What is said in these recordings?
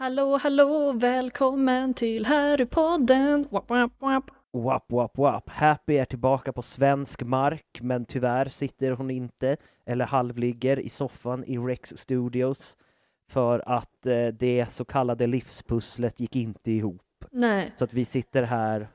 Hallå, hallå, välkommen till Harrypodden! Wap, wap, wap. Wap, wap, wap. Happy är tillbaka på svensk mark, men tyvärr sitter hon inte, eller halvligger, i soffan i Rex Studios för att eh, det så kallade livspusslet gick inte ihop. Nej, Så att vi sitter här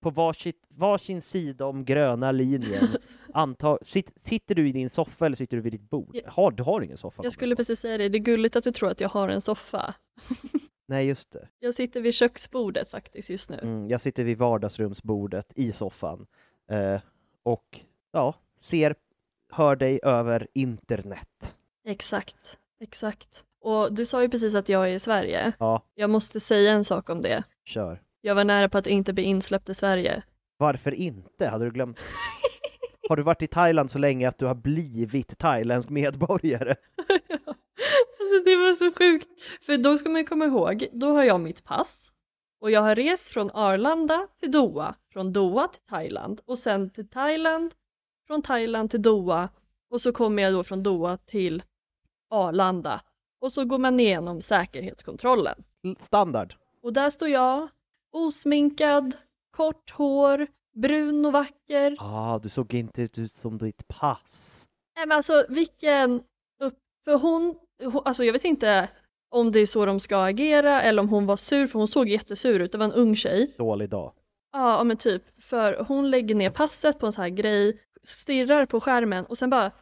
på varsitt, varsin sida om gröna linjen. Anta, sit, sitter du i din soffa eller sitter du vid ditt bord? Har, du har ingen soffa? jag skulle precis säga det. Det är gulligt att du tror att jag har en soffa. Nej, just det. Jag sitter vid köksbordet faktiskt just nu. Mm, jag sitter vid vardagsrumsbordet i soffan eh, och ja, ser, hör dig över internet. Exakt, exakt. Och du sa ju precis att jag är i Sverige. Ja, Jag måste säga en sak om det. kör. Jag var nära på att inte bli insläppt i Sverige. Varför inte? Hade du glömt? Har du varit i Thailand så länge att du har blivit thailändsk medborgare? alltså det var så sjukt. För då ska man komma ihåg, då har jag mitt pass och jag har rest från Arlanda till Doha, från Doha till Thailand och sen till Thailand, från Thailand till Doha och så kommer jag då från Doha till Arlanda och så går man igenom säkerhetskontrollen. Standard. Och där står jag, osminkad, kort hår, brun och vacker. Ah, du såg inte ut som ditt pass. Nej men alltså vilken upp... För hon, hon, alltså jag vet inte om det är så de ska agera eller om hon var sur för hon såg jättesur ut, det var en ung tjej. Dålig dag. Ja men typ, för hon lägger ner passet på en sån här grej, stirrar på skärmen och sen bara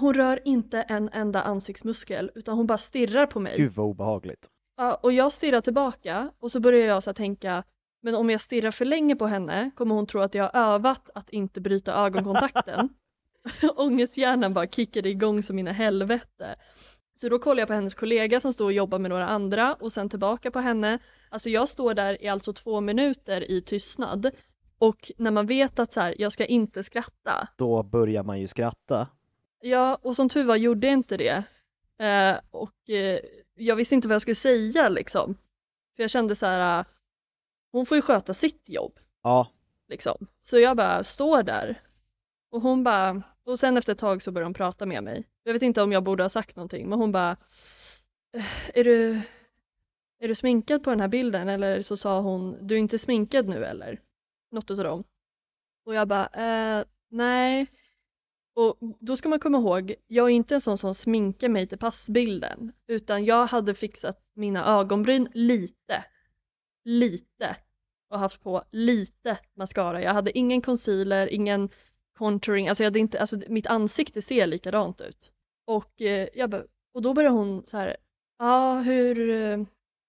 hon rör inte en enda ansiktsmuskel utan hon bara stirrar på mig. Gud vad obehagligt. Ja, och jag stirrar tillbaka och så börjar jag så tänka men om jag stirrar för länge på henne kommer hon tro att jag har övat att inte bryta ögonkontakten. Ångesthjärnan bara kickade igång som mina helvete. Så då kollar jag på hennes kollega som står och jobbar med några andra och sen tillbaka på henne. Alltså jag står där i alltså två minuter i tystnad och när man vet att så här, jag ska inte skratta. Då börjar man ju skratta. Ja, och som tur var gjorde jag inte det. Eh, och eh, jag visste inte vad jag skulle säga liksom. För jag kände så här, eh, hon får ju sköta sitt jobb Ja, liksom. Så jag bara står där och hon bara, och sen efter ett tag så började hon prata med mig. Jag vet inte om jag borde ha sagt någonting, men hon bara, "Eh, är du, är du sminkad på den här bilden? Eller så sa hon, du är inte sminkad nu eller? Något utav dem. Och jag bara, eh, nej. Och då ska man komma ihåg, jag är inte en sån som sminkar mig till passbilden, utan jag hade fixat mina ögonbryn lite, lite och haft på lite mascara. Jag hade ingen concealer, ingen contouring, alltså, jag hade inte, alltså mitt ansikte ser likadant ut. Och, eh, bara, och då började hon så här, ja ah, hur, eh,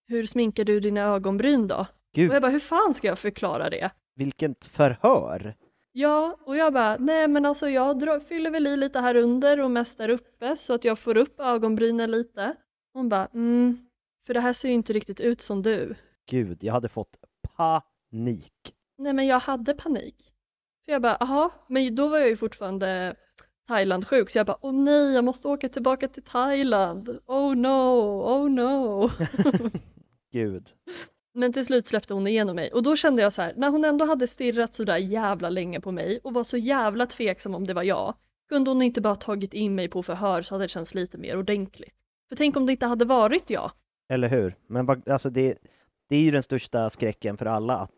hur sminkar du dina ögonbryn då? gud Och jag bara, hur fan ska jag förklara det? vilket förhör. Ja, och jag bara, nej men alltså jag drar, fyller väl i lite här under och mest där uppe så att jag får upp ögonbrynen lite. Hon bara, mm, för det här ser ju inte riktigt ut som du. Gud, jag hade fått panik. Nej men jag hade panik. För jag bara, aha, men då var jag ju fortfarande Thailand-sjuk så jag bara, åh nej jag måste åka tillbaka till Thailand. Oh no, oh no. Gud. Men till slut släppte hon igenom mig och då kände jag så här, när hon ändå hade stirrat så där jävla länge på mig och var så jävla tveksam om det var jag, kunde hon inte bara tagit in mig på förhör så hade det känts lite mer ordentligt. För tänk om det inte hade varit jag. Eller hur? Men alltså det, det är ju den största skräcken för alla, att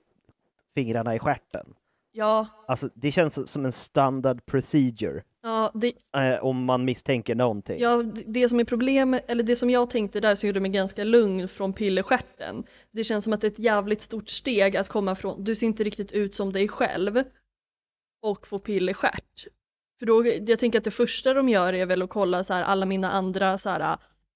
fingrarna i stjärten. Ja, Alltså det känns som en standard procedure ja, det, eh, om man misstänker någonting. ja, det som är problemet, eller det som jag tänkte där som gjorde mig ganska lugn från pillerstjärten. Det känns som att det är ett jävligt stort steg att komma från, du ser inte riktigt ut som dig själv och få pillerstjärt. För då, jag tänker att det första de gör är väl att kolla så här, alla mina andra så här,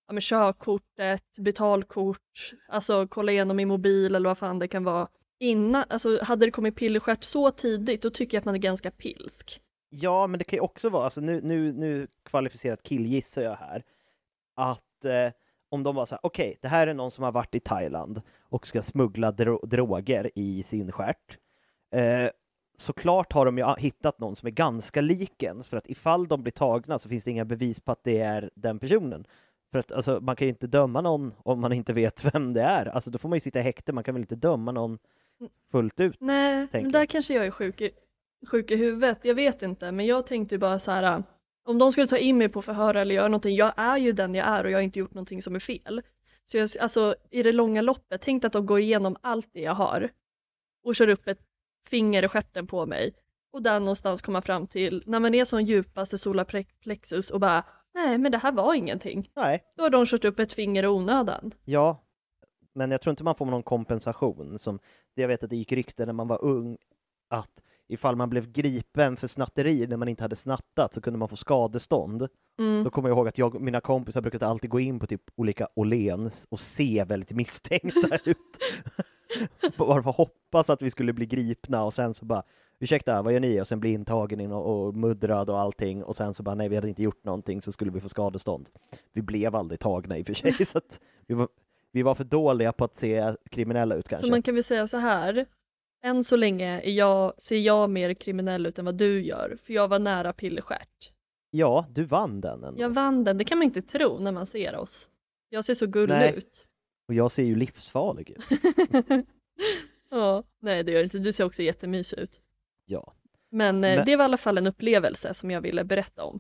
ja, men körkortet, betalkort, alltså kolla igenom min mobil eller vad fan det kan vara. Innan, alltså hade det kommit pillerstjärt så tidigt då tycker jag att man är ganska pilsk. Ja, men det kan ju också vara, alltså nu, nu, nu kvalificerat killgissar jag här, att eh, om de var så här, okej, det här är någon som har varit i Thailand och ska smuggla dro- droger i sin stjärt. Eh, såklart har de ju hittat någon som är ganska lik en, för att ifall de blir tagna så finns det inga bevis på att det är den personen. För att alltså, man kan ju inte döma någon om man inte vet vem det är. Alltså då får man ju sitta i häkte, man kan väl inte döma någon fullt ut. Nej, men där jag. kanske jag är sjuk i, sjuk i huvudet, jag vet inte, men jag tänkte ju bara så här, om de skulle ta in mig på förhör eller göra någonting, jag är ju den jag är och jag har inte gjort någonting som är fel. Så jag, alltså i det långa loppet, tänk att de går igenom allt det jag har och kör upp ett finger i stjärten på mig och där någonstans komma fram till, när man är som djupaste solarplexus och bara, nej men det här var ingenting. Nej, Då har de kört upp ett finger i onödan. Ja, men jag tror inte man får någon kompensation. Som jag vet att det gick rykten när man var ung att ifall man blev gripen för snatteri när man inte hade snattat så kunde man få skadestånd. Mm. Då kommer jag ihåg att jag och mina kompisar brukade alltid gå in på typ olika Åhléns och se väldigt misstänkta ut. Bara hoppas att vi skulle bli gripna och sen så bara ursäkta, vad gör ni? Och sen bli intagen in och, och muddrad och allting och sen så bara nej, vi hade inte gjort någonting så skulle vi få skadestånd. Vi blev aldrig tagna i och för sig så att vi var, vi var för dåliga på att se kriminella ut kanske. Så man kan väl säga så här. Än så länge är jag, ser jag mer kriminell ut än vad du gör, för jag var nära pillerstjärt. Ja, du vann den ändå. Jag vann den, det kan man inte tro när man ser oss. Jag ser så gullig Nej. ut. Och jag ser ju livsfarlig ut. ja, nej det gör du inte, du ser också jättemysig ut. Ja, Men, eh, Men- det var i alla fall en upplevelse som jag ville berätta om.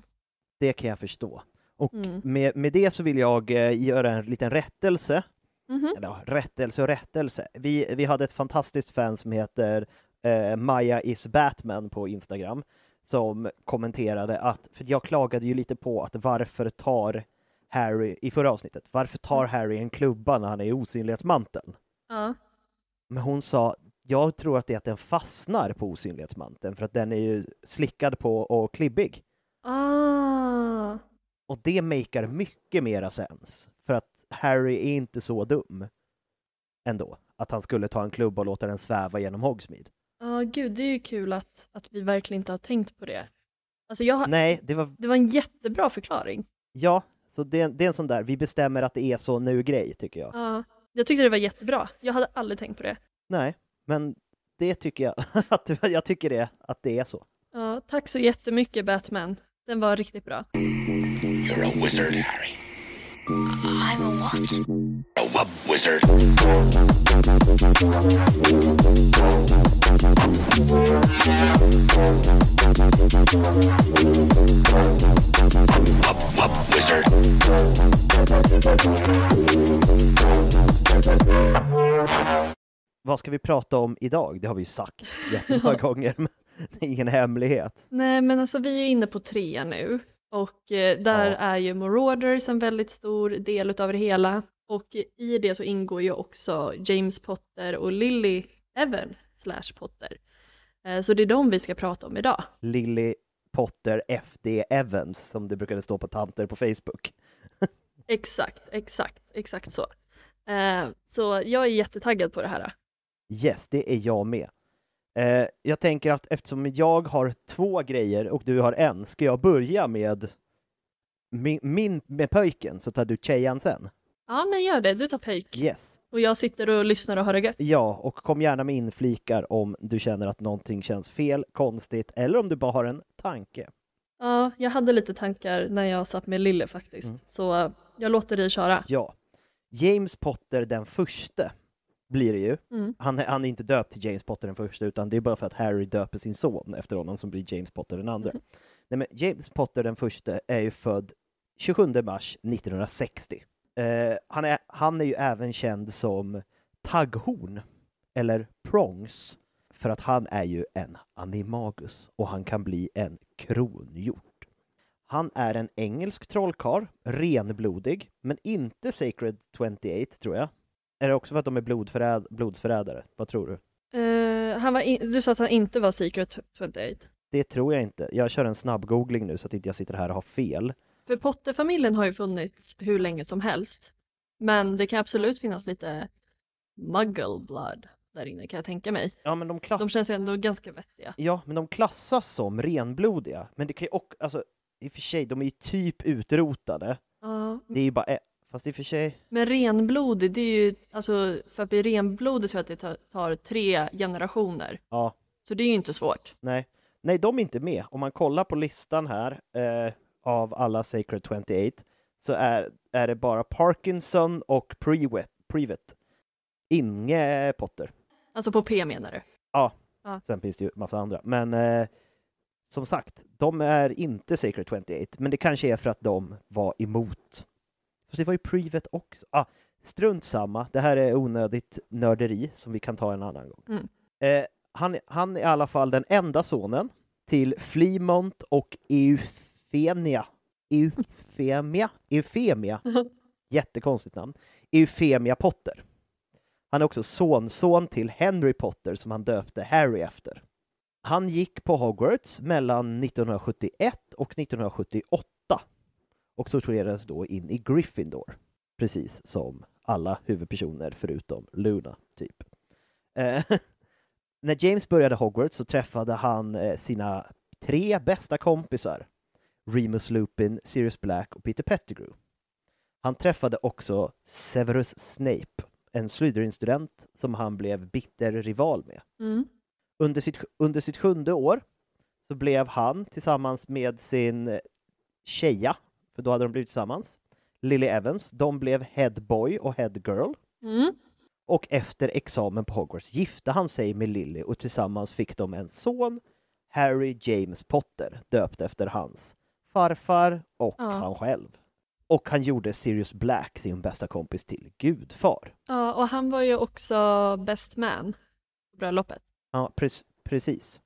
det kan jag förstå. Och Mm. med, med det så vill jag eh, göra en liten rättelse. Mhm. Eller ja, rättelse och rättelse. Vi, vi hade ett fantastiskt fan som heter eh, Maja is Batman på Instagram som kommenterade att, för jag klagade ju lite på att varför tar Harry, i förra avsnittet, varför tar Harry en klubba när han är i osynlighetsmanteln? Ja. Men hon sa, jag tror att det är att den fastnar på osynlighetsmanteln för att den är ju slickad på och klibbig. Ah. Och det makar mycket mera sens. Harry är inte så dum ändå. Att han skulle ta en klubba och låta den sväva genom Hogsmeade. Ja, gud, det är ju kul att, att vi verkligen inte har tänkt på det. Alltså jag Nej, det var, det var en jättebra förklaring. ja, så det, det är en sån där, vi bestämmer att det är så nu-grej tycker jag. Ja, jag tyckte det var jättebra. Jag hade aldrig tänkt på det. Nej, men det tycker jag, att, jag tycker det, att det är så. Ja, tack så jättemycket Batman. Den var riktigt bra. You're a wizard, Harry. I'm a what? A wub wizard. Wub wub wizard. Vad ska vi prata om idag? Det har vi ju sagt jättemånga gånger, men det är ingen hemlighet. Nej, men alltså vi är inne på tre nu och eh, där Ja. är ju Marauders en väldigt stor del utav det hela och i det så ingår ju också James Potter och Lily Evans slash Potter. Eh, Så det är de vi ska prata om idag. Lily Potter FD Evans, som det brukade stå på tanter på Facebook. Exakt, exakt, exakt så. Eh, Så jag är jättetaggad på det här. Yes, det är jag med. Eh, jag tänker att eftersom jag har två grejer och du har en, ska jag börja med min, min med pöjken, så tar du tjejan sen? Ja, men gör det. Du tar pöjk. Yes. Och jag sitter och lyssnar och har det gött. Ja, och kom gärna med inflikar om du känner att någonting känns fel, konstigt, eller om du bara har en tanke. Ja, jag hade lite tankar när jag satt med Lille faktiskt. Mm. Så jag låter dig köra. Ja. James Potter den förste blir det ju. Mm. Han, är- han är inte döpt till James Potter den första, utan det är bara för att Harry döper sin son efter honom som blir James Potter den andra. Nej, men James Potter den första är ju född 27 mars 1960. Eh, han, är, han är ju även känd som tagghorn, eller prongs, för att han är ju en animagus och han kan bli en kronhjort. Han är en engelsk trollkarl, renblodig, men inte Sacred 28 tror jag. Är det också för att de är blodförräd, blodsförrädare? Vad tror du? Eh, han var in- du sa att han inte var Secret 28. Det tror jag inte. Jag kör en snabb googling nu så att inte jag sitter här och har fel. För Potter-familjen har ju funnits hur länge som helst. Men det kan absolut finnas lite muggle blood där inne kan jag tänka mig. Ja, men de, klass... De känns ju ändå ganska vettiga. ja, men de klassas som renblodiga. Men det kan ju också, alltså, i och för sig, de är ju typ utrotade. Ja, Det är ju bara, fast i och för sig, men renblodig, det är ju, alltså för att bli renblodig tror jag att det tar, tre generationer. ja, Så det är ju inte svårt. nej. Nej, de är inte med. Om man kollar på listan här eh, av alla Sacred 28 så är, är det bara Parkinson och Privet. Inge Potter. Alltså på P menar du? Sen finns det ju massa andra. Men eh, som sagt, de är inte Sacred 28, men det kanske är för att de var emot. Fast det var ju Privet också. Ah, strunt samma, det här är onödigt nörderi som vi kan ta en annan gång. Mm. Eh, han, han är i alla fall den enda sonen till Flimont och Eufemia. Eufemia? Eufemia? Jättekonstigt namn. Eufemia Potter. Han är också sonson till Henry Potter som han döpte Harry efter. Han gick på Hogwarts mellan 1971 och 1978 och sorterades då in i Gryffindor, precis som alla huvudpersoner förutom Luna, typ. Eh, när James började Hogwarts så träffade han eh, sina tre bästa kompisar, Remus Lupin, Sirius Black och Peter Pettigrew. Han träffade också Severus Snape, en Slytherin-student som han blev bitter rival med. Mm. Under sitt, under sitt sjunde år så blev han tillsammans med sin tjeja, för då hade de blivit tillsammans, Lily Evans, de blev head boy och head girl. Mm. Och efter examen på Hogwarts gifte han sig med Lily och tillsammans fick de en son, Harry James Potter, döpt efter hans farfar och Ja. han själv. Och han gjorde Sirius Black, sin bästa kompis, till gudfar. Ja, och han var ju också best man på bröllopet. Ja, pre- precis.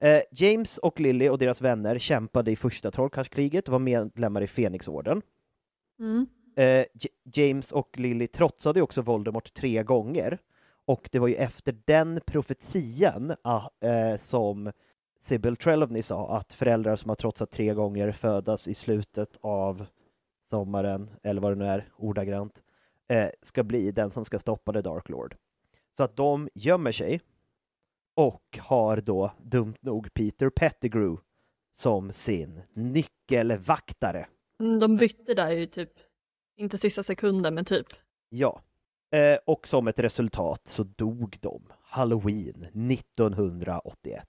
Eh, James och Lily och deras vänner kämpade i första trollkarlskriget och var medlemmar i Fenixorden. Mm. Eh, James och Lily trotsade också Voldemort tre gånger. Och det var ju efter den profetian ah, eh, som Sybil Trelawney sa att föräldrar som har trotsat tre gånger födas i slutet av sommaren, eller vad det nu är, ordagrant, eh, ska bli den som ska stoppa The Dark Lord. Så att de gömmer sig och har då dumt nog Peter Pettigrew som sin nyckelvaktare. Mm, De bytte där ju typ, inte sista sekunden men typ. Ja. Eh, och som ett resultat så dog de Halloween 1981.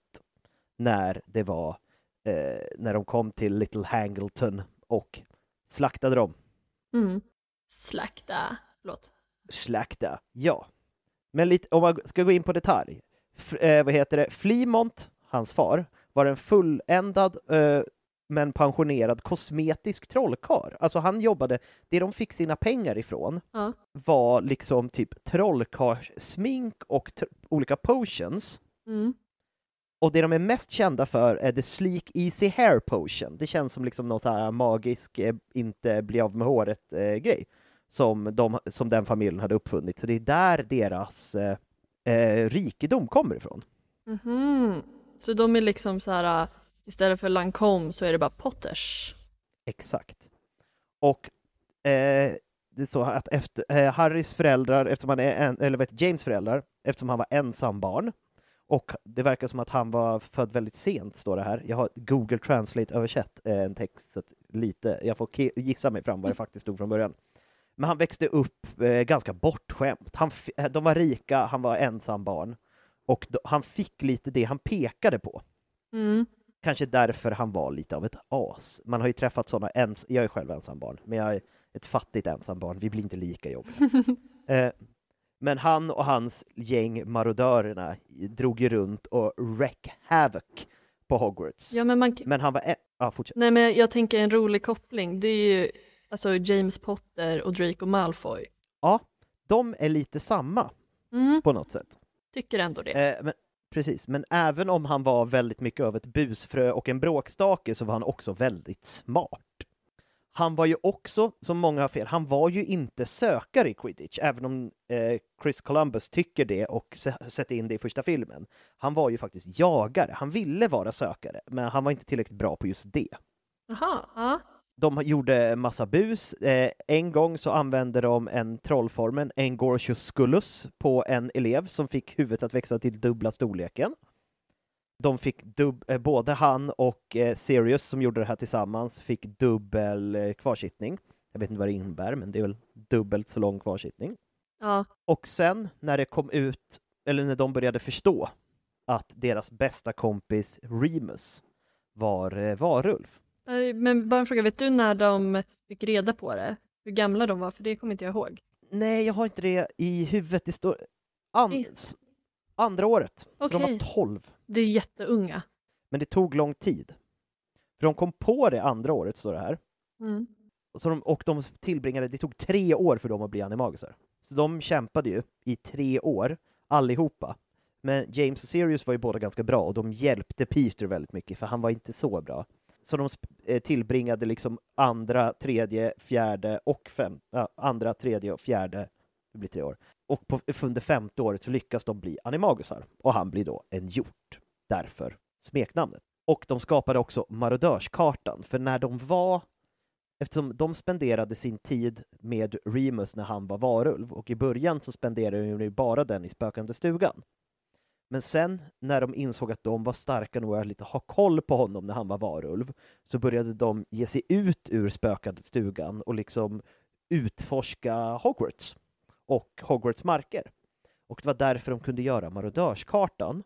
När det var, eh, när de kom till Little Hangleton och slaktade dem. Mm. Slakta, förlåt. Slakta, ja. Men lite, om man ska gå in på detalj. Eh, vad heter det? Flimont, hans far, var en fulländad eh, men pensionerad kosmetisk trollkarl. Alltså han jobbade, det de fick sina pengar ifrån Ja. var liksom typ trollkarlssmink och tr- olika potions. Mm. Och det de är mest kända för är The Sleek Easy Hair Potion. Det känns som liksom någon så här magisk, eh, inte bli av med håret-grej som, de, som den familjen hade uppfunnit. Så det är där deras eh, eh, rikedom kommer ifrån. Mhm. Så de är liksom så här, äh, istället för Lancome så är det bara Potters. Exakt. Och eh, det är så att efter, eh, Harrys föräldrar, eftersom han är en, eller vet, James föräldrar, eftersom han var ensam barn Och det verkar som att han var född väldigt sent, står det här. Jag har Google Translate-översatt eh, en text, så att lite, jag får gissa mig fram vad det faktiskt stod från början. Men han växte upp eh, ganska bortskämt. Han, eh, de var rika, han var ensam barn. Och då, han fick lite det han pekade på. Mm. Kanske därför han var lite av ett as. Man har ju träffat sådana, ens, jag är själv ensambarn, men jag är ett fattigt ensambarn, vi blir inte lika jobbiga. eh, men han och hans gäng marodörerna drog ju runt och wreck havoc på Hogwarts. Ja, men man, Men han var... En... Ja, fortsätt. nej men jag tänker en rolig koppling, det är ju alltså James Potter och Draco Malfoy. Ja, de är lite samma Mm, på något sätt. tycker ändå det. Eh, men, precis, men även om han var väldigt mycket av ett busfrö och en bråkstake så var han också väldigt smart. Han var ju också, som många har fel, han var ju inte sökare i quidditch, även om eh, Chris Columbus tycker det och sätter in det i första filmen. Han var ju faktiskt jagare, han ville vara sökare, men han var inte tillräckligt bra på just det. Jaha, ja. De gjorde massa bus. Eh, en gång så använde de en trollformen, Engortius Scullus, på en elev som fick huvudet att växa till dubbla storleken. De fick dub- eh, både han och eh, Sirius som gjorde det här tillsammans fick dubbel eh, kvarsittning. Jag vet inte vad det innebär, men det är väl dubbelt så lång kvarsittning. ja. Och sen när det kom ut, eller när de började förstå att deras bästa kompis Remus var eh, varulv, Men bara en fråga, vet du när de fick reda på det? Hur gamla de var? För det kommer inte jag ihåg. Nej, jag har inte det i huvudet. Det står an... I- s- andra året. Så de var 12. Det är jätteunga. Men det tog lång tid. För de kom på det andra året, står det här. Mm. Och, så de, och de tillbringade, det tog tre år för dem att bli animagisar. Så de kämpade ju i tre år, allihopa. Men James och Sirius var ju båda ganska bra och de hjälpte Peter väldigt mycket, för han var inte så bra. Så de eh, tillbringade liksom andra, tredje, fjärde och fem, äh, andra, tredje och fjärde, det blir tre år. Och på, under femte året så lyckas de bli animagusar och han blir då en hjort. Därför smeknamnet. Och de skapade också marodörskartan, för när de var Eftersom de spenderade sin tid med Remus när han var varulv och i början så spenderade de ju bara den i spökande stugan. Men sen när de insåg att de var starka nog att lite ha koll på honom när han var varulv så började de ge sig ut ur spökade stugan och liksom utforska Hogwarts och Hogwarts marker. Och det var därför de kunde göra marodörskartan.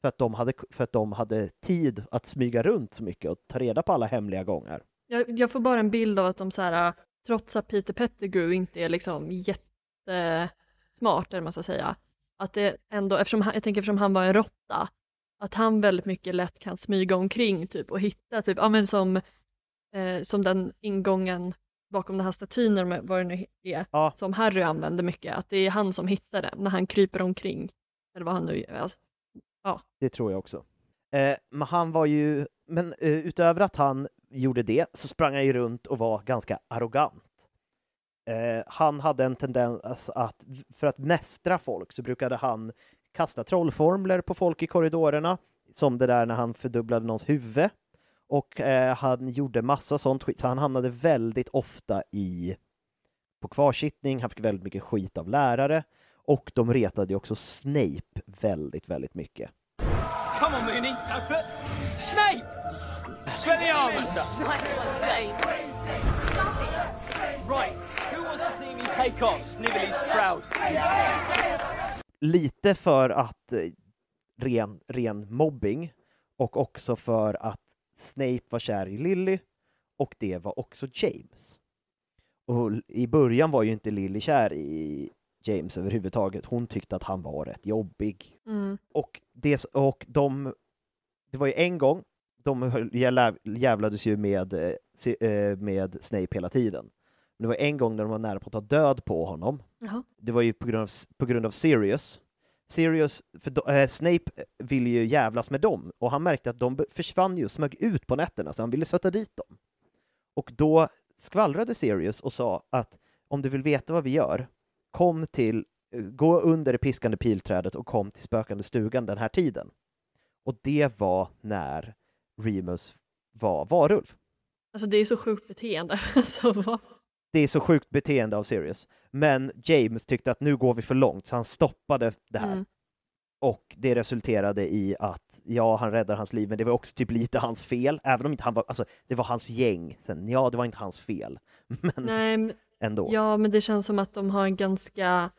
För att de hade, för att de hade tid att smyga runt så mycket och ta reda på alla hemliga gångar. Jag, jag får bara en bild av att de så här, äh, trots att Peter Pettigrew inte är liksom jättesmart, eller vad man ska säga, att det ändå, eftersom han, jag tänker eftersom han var en råtta, att han väldigt mycket lätt kan smyga omkring typ och hitta typ, ja men som, eh, som den ingången bakom den här statyn, eller vad det nu är, Ja. som Harry använder mycket, att det är han som hittar den när han kryper omkring, eller vad han nu gör. Alltså, Det tror jag också. Eh, men han var ju, men eh, utöver att han gjorde det så sprang han ju runt och var ganska arrogant. Eh, han hade en tendens att, för att mästra folk så brukade han kasta trollformler på folk i korridorerna, som det där när han fördubblade någons huvud. Och eh, han gjorde massa sånt skit, så han hamnade väldigt ofta i på kvarsittning, han fick väldigt mycket skit av lärare och de retade ju också Snape väldigt, väldigt mycket. Come on, Mooney. Go Snape! Sir. Nice one. Right. Wants to see me take off Snivelly's trousers? lite för att eh, ren, ren mobbing och också för att Snape var kär i Lily och det var också James. Och i början var ju inte Lily kär i James överhuvudtaget. Hon tyckte att han var rätt jobbig. mm. Och, det, och de, det var ju en gång, de jävlades ju med, eh, eh, med Snape hela tiden. Men det var en gång när de var nära på att ta död på honom Jaha. det var ju på grund av, på grund av Sirius. Sirius, för eh, Snape ville ju jävlas med dem och han märkte att de försvann ju smög ut på nätterna så han ville sätta dit dem. Och då skvallrade Sirius och sa att om du vill veta vad vi gör, kom till, eh, gå under det piskande pilträdet och kom till spökande stugan den här tiden. Och det var när Remus var varulv. Alltså det är så sjukt beteende. Alltså, vad? Det är så sjukt beteende av Sirius. Men James tyckte att nu går vi för långt, så han stoppade det här. Mm. Och det resulterade i att, ja, han räddar hans liv, men det var också typ lite hans fel, även om inte han var, alltså det var hans gäng. Sen, ja, det var inte hans fel, men Nej, ändå. ja men det känns som att de har en ganska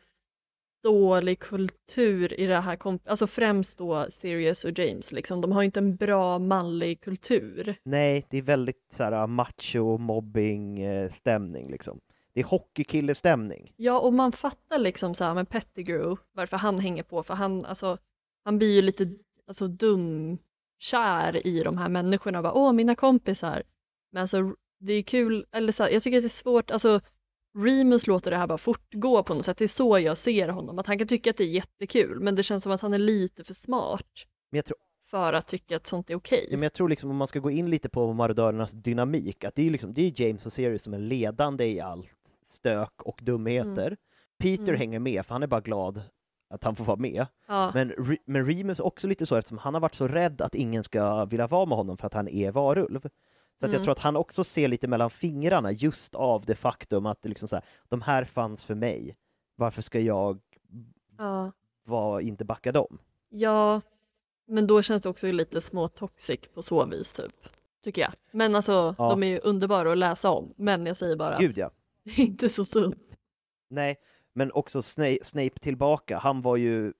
dålig kultur i det här, alltså främst då Sirius och James liksom. De har ju inte en bra manlig kultur. Nej, det är väldigt så här macho, mobbing, eh, stämning liksom. Det är hockeykille-stämning. Ja, och man fattar liksom så här med Pettigrew varför han hänger på, för han, alltså, han blir ju lite alltså, dumkär i de här människorna. Bara, Åh, mina kompisar. Men alltså, det är kul, eller så här, jag tycker att det är svårt, alltså Remus låter det här bara fortgå på något sätt. Det är så jag ser honom, att han kan tycka att det är jättekul, men det känns som att han är lite för smart tror, för att tycka att sånt är okej. ja, men jag tror liksom om man ska gå in lite på marodörernas dynamik, att det är liksom, det är James och Sirius som är ledande i allt stök och dumheter. Peter Mm. hänger med, för han är bara glad att han får vara med. Ja, Men, Re- men Remus är också lite så eftersom han har varit så rädd att ingen ska vilja vara med honom för att han är varulv. Så att jag Mm. tror att han också ser lite mellan fingrarna just av det faktum att liksom så här, de här fanns för mig. Varför ska jag ja, vara, inte backa dem? ja, men då känns det också lite små toxic på så vis typ. Tycker jag. Men alltså, Ja. de är ju underbara att läsa om. Men jag säger bara, Gud ja. det är inte så sunt. Nej, men också Snape, Snape tillbaka. Han var ju,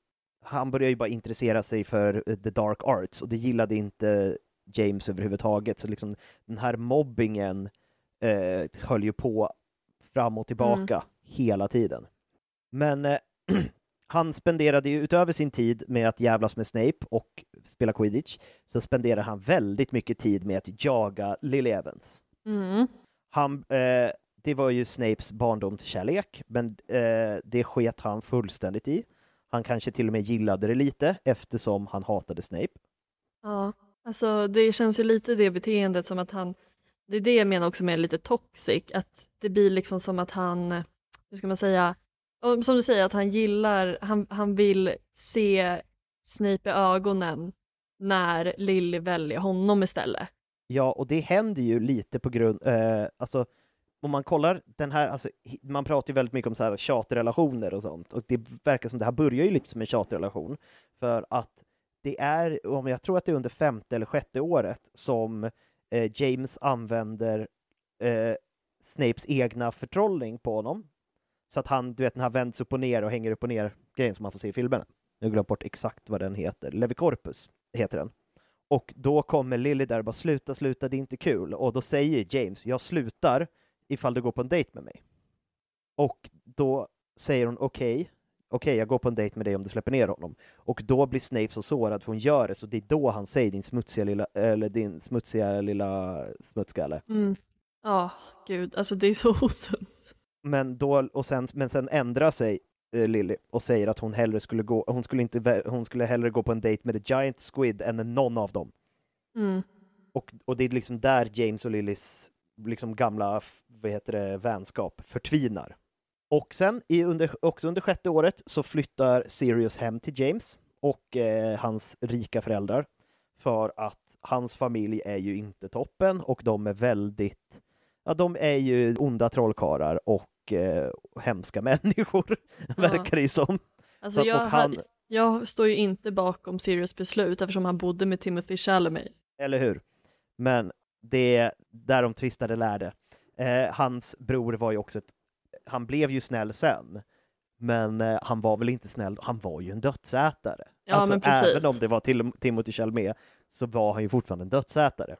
han började ju bara intressera sig för eh, the dark arts och det gillade inte James överhuvudtaget. Så liksom den här mobbingen eh, höll ju på fram och tillbaka hela tiden. Men eh, han spenderade ju utöver sin tid med att jävlas med Snape och spela quidditch, så spenderade han väldigt mycket tid med att jaga Lily Evans. Mm. Han, eh, det var ju Snapes barndomskärlek, men eh, det sket han fullständigt i. Han kanske till och med gillade det lite eftersom han hatade Snape. Ja, alltså det känns ju lite det beteendet som att han, det är det jag menar också med lite toxic, att det blir liksom som att han, hur ska man säga, som du säger att han gillar, han, han vill se Snape i ögonen när Lily väljer honom istället. Ja, och det händer ju lite på grund, eh, alltså om man kollar den här, alltså, man pratar ju väldigt mycket om så här tjatrelationer och sånt, och det verkar som det här börjar ju lite som en tjatrelation, för att det är, om jag tror att det är under femte eller sjätte året som eh, James använder eh, Snapes egna förtrollning på honom, så att han, du vet, den här vänds upp och ner och hänger upp och ner grejen som man får se i filmerna. Nu har glömt bort exakt vad den heter, Levicorpus heter den. Och då kommer Lily där och bara sluta, sluta, det är inte kul. Och då säger James, jag slutar ifall du går på en dejt med mig. Och då säger hon okej, okej jag går på en dejt med dig om du släpper ner honom. Och då blir Snape så sårad för hon gör det, så det är då han säger din smutsiga lilla, eller din smutsiga lilla smutskalle. Mm. Ja, gud, alltså det är så osunt. Men, då, och sen, men sen ändrar sig eh, Lily och säger att hon hellre skulle gå, hon skulle, inte, hon skulle hellre gå på en dejt med The Giant Squid än någon av dem. Mm. Och, och det är liksom där James och Lillys liksom gamla vad heter det, vänskap förtvinar. Och sen i under, också under sjätte året så flyttar Sirius hem till James och eh, hans rika föräldrar för att hans familj är ju inte toppen och de är väldigt, ja de är ju onda trollkarlar och eh, hemska människor, verkar det ju som. Alltså Så- jag, han- jag står ju inte bakom Sirius beslut eftersom han bodde med Timothy Chalamet. Eller hur? Men det är där de tvistade lärde. Eh, hans bror var ju också ett, han blev ju snäll sen, men eh, han var väl inte snäll, han var ju en dödsätare. Ja, alltså, även om det var till Timothy Chalamet så var han ju fortfarande en dödsätare.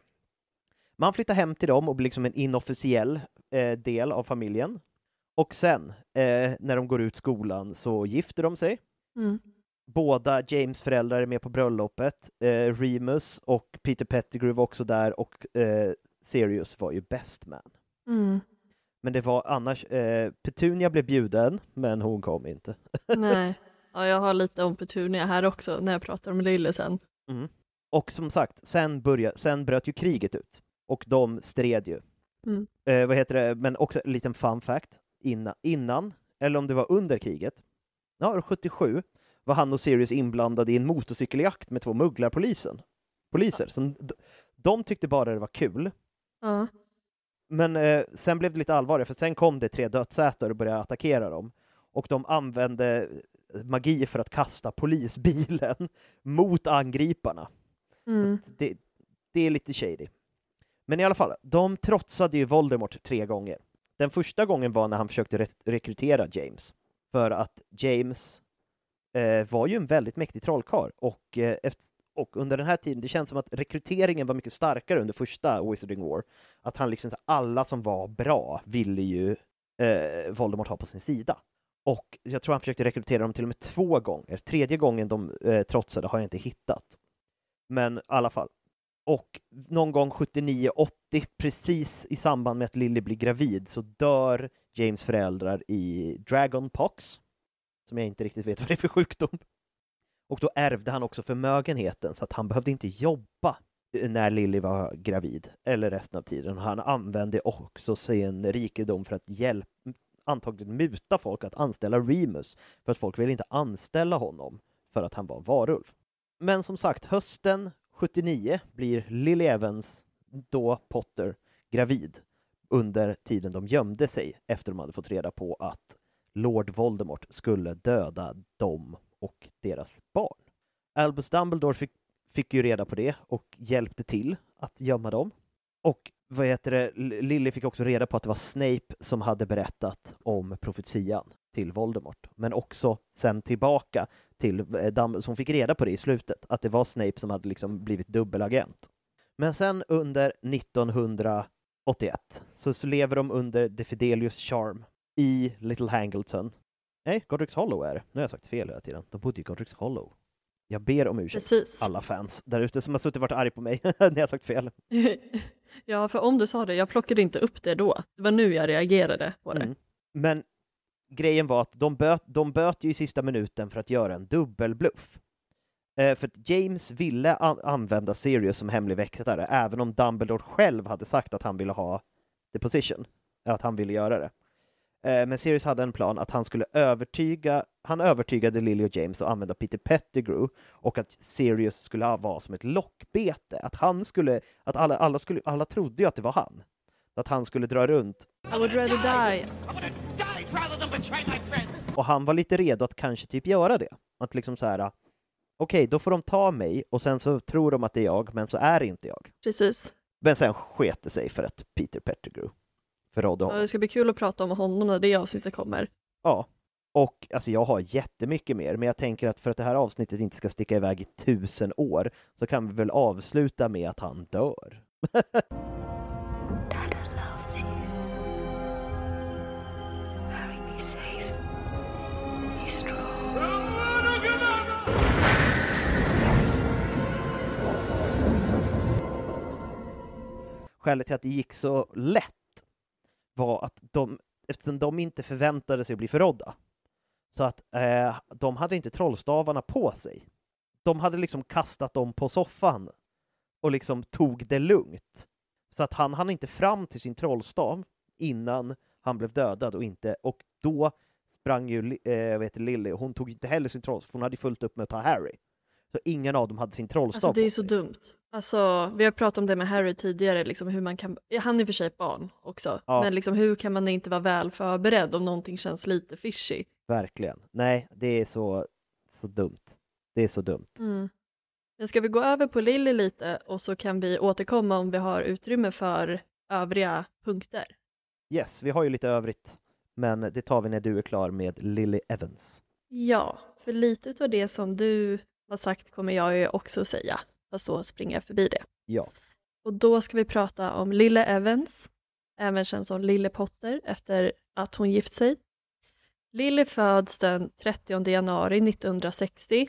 Man flyttar hem till dem och blir liksom en inofficiell eh, del av familjen. Och sen, eh, när de går ut skolan, så gifter de sig. Mm. Båda James föräldrar är med på bröllopet. Eh, Remus och Peter Pettigrew var också där och eh, Sirius var ju best man. Mm. Men det var annars, eh, Petunia blev bjuden, men hon kom inte. Nej, ja, jag har lite om Petunia här också när jag pratar om Lille sen. Och som sagt, sen, började, sen bröt ju kriget ut och de stred ju. Mm. Eh, vad heter det, men också en liten fun fact, innan, innan eller om det var under kriget, ja, 77, var han och Sirius inblandade i en motorcykeljakt med två mugglarpolisen. Poliser. Som, de tyckte bara det var kul, Ja. Men eh, sen blev det lite allvarligare, för sen kom det tre dödsätare och började attackera dem. och de använde magi för att kasta polisbilen mot angriparna. Mm. Det, det är lite shady. Men i alla fall, de trotsade ju Voldemort tre gånger. Den första gången var när han försökte re rekrytera James. För att James eh, var ju en väldigt mäktig trollkarl och, eh, efter, och under den här tiden, det känns som att rekryteringen var mycket starkare under första Wizarding War. Att han liksom, alla som var bra ville ju eh, Voldemort ha på sin sida. Och jag tror han försökte rekrytera dem till och med två gånger. Tredje gången de eh, trotsade har jag inte hittat. Men i alla fall. Och någon gång 79-80, precis i samband med att Lily blir gravid, så dör James föräldrar i Dragonpox, som jag inte riktigt vet vad det är för sjukdom. Och då ärvde han också förmögenheten, så att han behövde inte jobba eh, när Lilly var gravid, eller resten av tiden. Han använde också sin rikedom för att hjälpa, antagligen muta folk att anställa Remus, för att folk ville inte anställa honom för att han var varulv. Men som sagt, hösten 79 blir Lily Evans, då Potter, gravid under tiden de gömde sig efter de hade fått reda på att Lord Voldemort skulle döda dem och deras barn. Albus Dumbledore fick, fick ju reda på det och hjälpte till att gömma dem. Och vad heter det, Lily fick också reda på att det var Snape som hade berättat om profetian till Voldemort, men också sen tillbaka till eh, Dumbledore, som fick reda på det i slutet, att det var Snape som hade liksom blivit dubbelagent. Men sen under 1981 så, så lever de under The Fidelius Charm i Little Hangleton. Nej, Godric's Hollow är det. Nu har jag sagt fel hela tiden. De bodde i Godric's Hollow. Jag ber om ursäkt, Precis. alla fans där ute som har suttit och varit arg på mig när jag sagt fel. ja, för om du sa det, jag plockade inte upp det då. Det var nu jag reagerade på det. Mm. Men grejen var att de böt, de böt ju i sista minuten för att göra en dubbelbluff. Eh, för att James ville an använda Sirius som hemlig väktare, även om Dumbledore själv hade sagt att han ville ha the position, att han ville göra det. Eh, men Sirius hade en plan att han skulle övertyga, han övertygade Lily och James att använda Peter Pettigrew och att Sirius skulle vara som ett lockbete, att han skulle, att alla, alla skulle, alla trodde ju att det var han. Att han skulle dra runt I would rather die. Och han var lite redo att kanske typ göra det. Att liksom så här, okej, då får de ta mig och sen så tror de att det är jag, men så är det inte jag. Precis. Men sen sket det sig för att Peter Pettigrew förrådde Ja, honom. det ska bli kul att prata om honom när det avsnittet kommer. Ja. Och alltså jag har jättemycket mer, men jag tänker att för att det här avsnittet inte ska sticka iväg i tusen år så kan vi väl avsluta med att han dör. Skälet till att det gick så lätt var att de, eftersom de inte förväntade sig att bli förrådda, så att eh, de hade inte trollstavarna på sig. De hade liksom kastat dem på soffan och liksom tog det lugnt. Så att han hann inte fram till sin trollstav innan han blev dödad och inte, och då sprang ju eh, vet Lily, hon tog inte heller sin trollstav, för hon hade fullt upp med att ta Harry. Så ingen av dem hade sin trollstav Alltså det är så sig. dumt. Alltså vi har pratat om det med Harry tidigare, liksom hur man kan, han är i och för sig ett barn också, Ja. men liksom hur kan man inte vara väl förberedd om någonting känns lite fishy? Verkligen. Nej, det är så, så dumt. Det är så dumt. Mm. Men ska vi gå över på Lily lite och så kan vi återkomma om vi har utrymme för övriga punkter. Yes, vi har ju lite övrigt, men det tar vi när du är klar med Lily Evans. Ja, för lite av det som du har sagt kommer jag ju också säga, fast då springer jag förbi det. Ja, Och då ska vi prata om Lille Evans, även känd som Lille Potter efter att hon gift sig. Lily föds den 30 januari 1960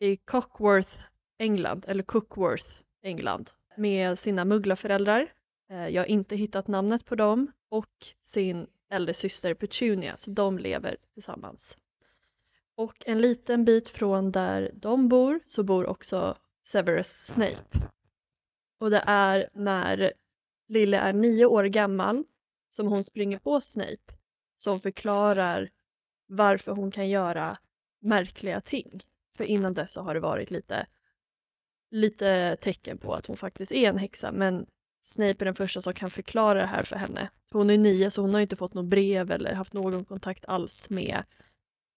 i Cockworth, England, eller Cookworth, England, med sina mugglarföräldrar. Eh, Jag har inte hittat namnet på dem och sin äldre syster Petunia, så de lever tillsammans. Och en liten bit från där de bor så bor också Severus Snape. Och det är när Lille är nio år gammal som hon springer på Snape som förklarar varför hon kan göra märkliga ting. För innan dess så har det varit lite, lite tecken på att hon faktiskt är en häxa men Snape är den första som kan förklara det här för henne. Hon är nio så hon har inte fått något brev eller haft någon kontakt alls med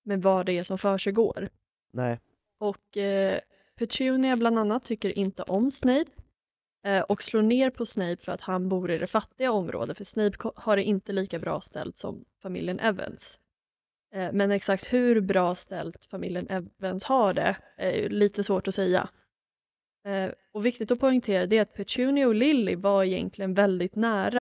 med vad det är som försiggår. Nej. Och eh, Petunia bland annat tycker inte om Snape eh, och slår ner på Snape för att han bor i det fattiga området för Snape har det inte lika bra ställt som familjen Evans. Eh, men exakt hur bra ställt familjen Evans har det är lite svårt att säga. Eh, och viktigt att poängtera det är att Petunia och Lily var egentligen väldigt nära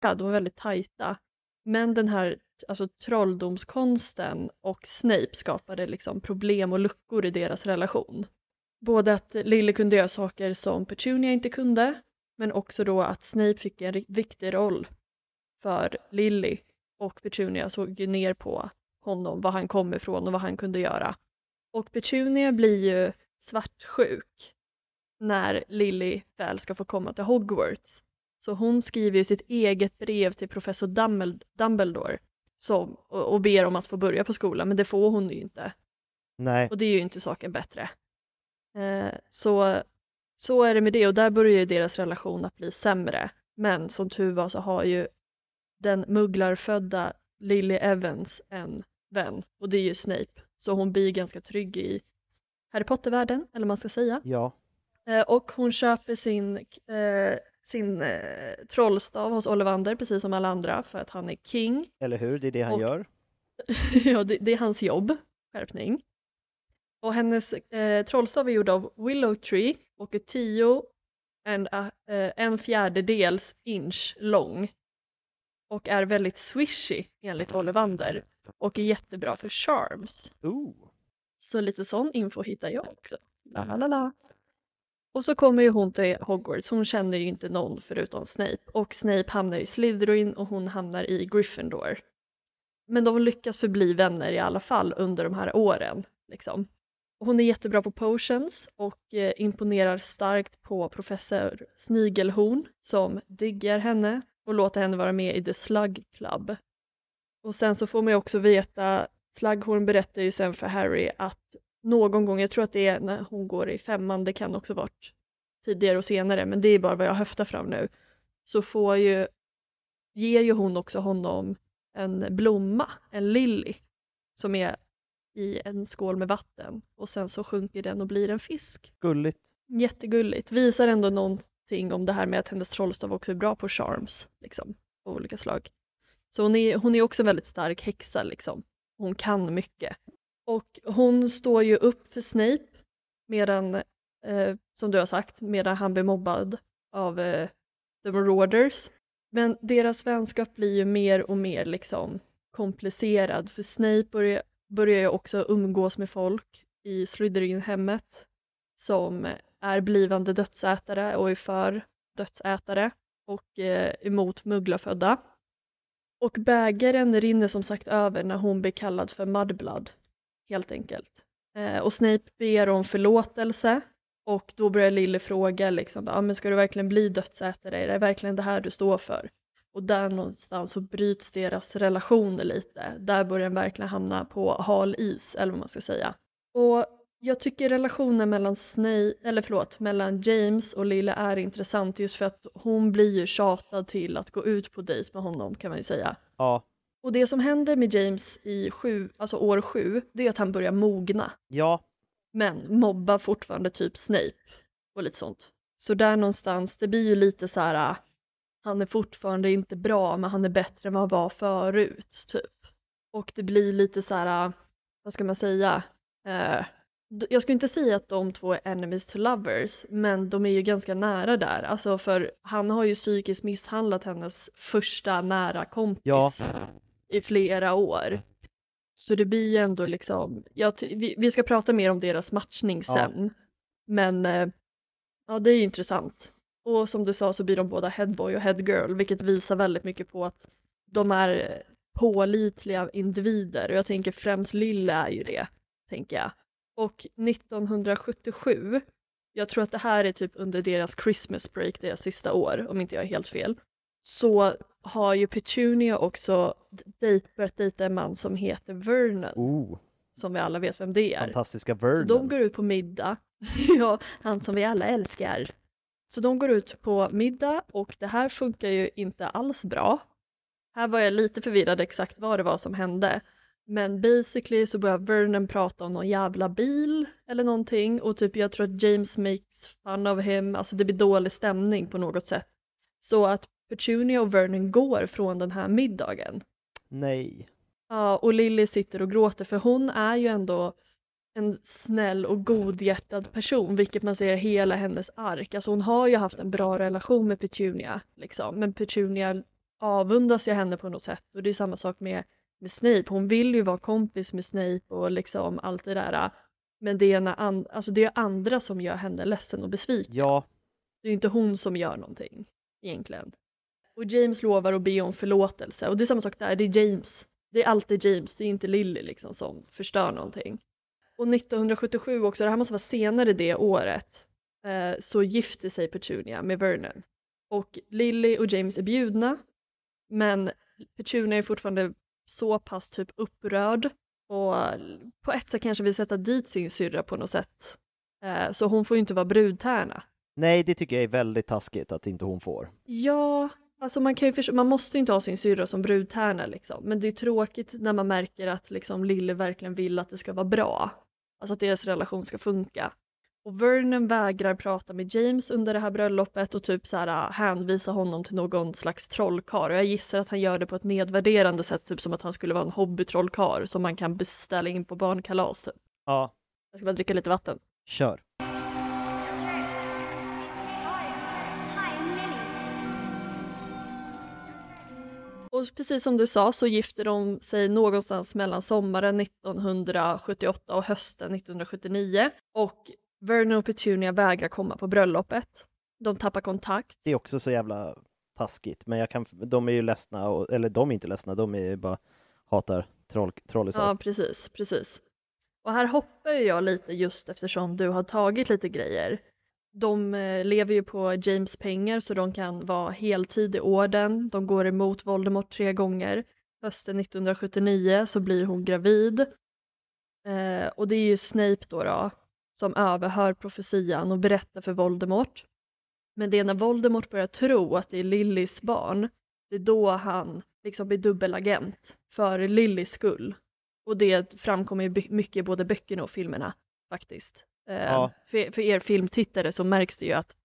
de var väldigt tajta. Men den här alltså, trolldomskonsten och Snape skapade liksom problem och luckor i deras relation. Både att Lily kunde göra saker som Petunia inte kunde, men också då att Snape fick en viktig roll för Lily och Petunia såg ju ner på honom, var han kom ifrån och vad han kunde göra. Och Petunia blir ju svartsjuk när Lily väl ska få komma till Hogwarts. Så hon skriver ju sitt eget brev till professor Dumbledore- som, och, och ber om att få börja på skolan, men det får hon ju inte. Nej. Och det är ju inte saken bättre. Eh, så, så är det med det och där börjar ju deras relation att bli sämre. Men som tur var så har ju den mugglarfödda Lily Evans en vän och det är ju Snape. Så hon blir ganska trygg i Harry Potter-världen, eller vad man ska säga. Ja. Eh, och hon köper sin, eh, sin eh, trollstav hos Ollivander precis som alla andra för att han är king. Eller hur? Det är det han Och- gör. ja, det, det är hans jobb, skärpning. Och hennes eh, trollstav är gjord av Willow Tree och är 10 en, eh, en fjärdedels inch lång. Och är väldigt swishy enligt Ollivander. Och är jättebra för charms. Ooh. Så lite sån info hittar jag också. La, la, la. Och så kommer ju hon till Hogwarts, hon känner ju inte någon förutom Snape och Snape hamnar i Slytherin och hon hamnar i Gryffindor. Men de lyckas förbli vänner i alla fall under de här åren. Liksom. Hon är jättebra på potions och eh, imponerar starkt på professor Snigelhorn som diggar henne och låter henne vara med i The Slug Club. Och sen så får man ju också veta, Slughorn berättar ju sen för Harry att någon gång, jag tror att det är när hon går i femman, det kan också varit tidigare och senare, men det är bara vad jag höftar fram nu, så får ju, ger ju hon också honom en blomma, en lilly, som är i en skål med vatten och sen så sjunker den och blir en fisk. Gulligt. Jättegulligt, visar ändå någonting om det här med att hennes trollstav också är bra på charms, liksom, av olika slag. Så hon är, hon är också en väldigt stark häxa liksom. Hon kan mycket. Och hon står ju upp för Snape medan, eh, som du har sagt, medan han blir mobbad av eh, The Marauders. Men deras vänskap blir ju mer och mer liksom komplicerad för Snape börjar, börjar ju också umgås med folk i Slytherin-hemmet som är blivande dödsätare och är för dödsätare och eh, emot mugglarfödda. Och bägaren rinner som sagt över när hon blir kallad för Mudblood, helt enkelt. Eh, och Snape ber om förlåtelse och då börjar Lille fråga liksom, ah, men ska du verkligen bli dödsätare? Är det verkligen det här du står för? Och där någonstans så bryts deras relationer lite. Där börjar den verkligen hamna på hal is, eller vad man ska säga. Och jag tycker relationen mellan Snape, eller förlåt, mellan James och Lille är intressant just för att hon blir ju tjatad till att gå ut på dejt med honom kan man ju säga. Ja. Och det som händer med James i sju, alltså år sju, det är att han börjar mogna. Ja. Men mobbar fortfarande typ Snape och lite sånt. Så där någonstans, det blir ju lite så här, han är fortfarande inte bra men han är bättre än vad han var förut typ. Och det blir lite så här, vad ska man säga, eh, jag skulle inte säga att de två är enemies to lovers men de är ju ganska nära där. Alltså för han har ju psykiskt misshandlat hennes första nära kompis Ja. I flera år. Så det blir ju ändå liksom, ty- vi, vi ska prata mer om deras matchning Ja. sen. Men eh, ja, det är ju intressant. Och som du sa så blir de båda headboy och headgirl vilket visar väldigt mycket på att de är pålitliga individer och jag tänker främst Lille är ju det, tänker jag. Och 1977, jag tror att det här är typ under deras Christmas break, deras sista år, om inte jag är helt fel, så har ju Petunia också dejt, börjat dejta en man som heter Vernon, Oh, som vi alla vet vem det är. fantastiska Så de Vernon. går ut på middag. ja, han som vi alla älskar. Så de går ut på middag och det här funkar ju inte alls bra. Här var jag lite förvirrad exakt vad det var som hände. Men basically så börjar Vernon prata om någon jävla bil eller någonting och typ jag tror att James makes fun of him, alltså det blir dålig stämning på något sätt. Så att Petunia och Vernon går från den här middagen. Nej. Ja, och Lily sitter och gråter för hon är ju ändå en snäll och godhjärtad person, vilket man ser i hela hennes ark. Alltså hon har ju haft en bra relation med Petunia, liksom. men Petunia avundas ju henne på något sätt och det är samma sak med, med Snape. Hon vill ju vara kompis med Snape och liksom allt det där. Men det är, när an- alltså det är andra som gör henne ledsen och besviken. Ja, Det är ju inte hon som gör någonting egentligen. Och James lovar att be om förlåtelse och det är samma sak där, det är James. Det är alltid James, det är inte Lily liksom som förstör någonting. Och 1977 också, det här måste vara senare det året, eh, så gifter sig Petunia med Vernon. Och Lily och James är bjudna, men Petunia är fortfarande så pass typ upprörd och på ett sätt kanske vill sätta dit sin syrra på något sätt. Eh, så hon får ju inte vara brudtärna. nej det tycker jag är väldigt taskigt att inte hon får. Ja, alltså man kan ju förstå, man måste ju inte ha sin syrra som brudtärna liksom. Men det är tråkigt när man märker att liksom Lille verkligen vill att det ska vara bra. Alltså att deras relation ska funka. Och Vernon vägrar prata med James under det här bröllopet och typ så här hänvisa honom till någon slags trollkarl. Och jag gissar att han gör det på ett nedvärderande sätt, typ som att han skulle vara en hobbytrollkarl som man kan beställa in på barnkalas. Typ. Ja, Jag ska bara dricka lite vatten. kör. Och precis som du sa så gifter de sig någonstans mellan sommaren 1978 och hösten 1979 och Vernon och Petunia vägrar komma på bröllopet. De tappar kontakt. Det är också så jävla taskigt, men jag kan, de är ju ledsna, och, eller de är inte ledsna, de är ju bara hatar troll, trollisar. Ja, precis, precis. Och här hoppar jag lite just eftersom du har tagit lite grejer. De eh, lever ju på James pengar så de kan vara heltid i orden. De går emot Voldemort tre gånger. Hösten 1979 så blir hon gravid. Eh, och det är ju Snape då, då som överhör profetian och berättar för Voldemort. Men det är när Voldemort börjar tro att det är Lillys barn, det är då han liksom blir dubbelagent för Lillys skull. Och det framkommer ju mycket i både böckerna och filmerna faktiskt. Ja. för, för er filmtittare så märks det ju att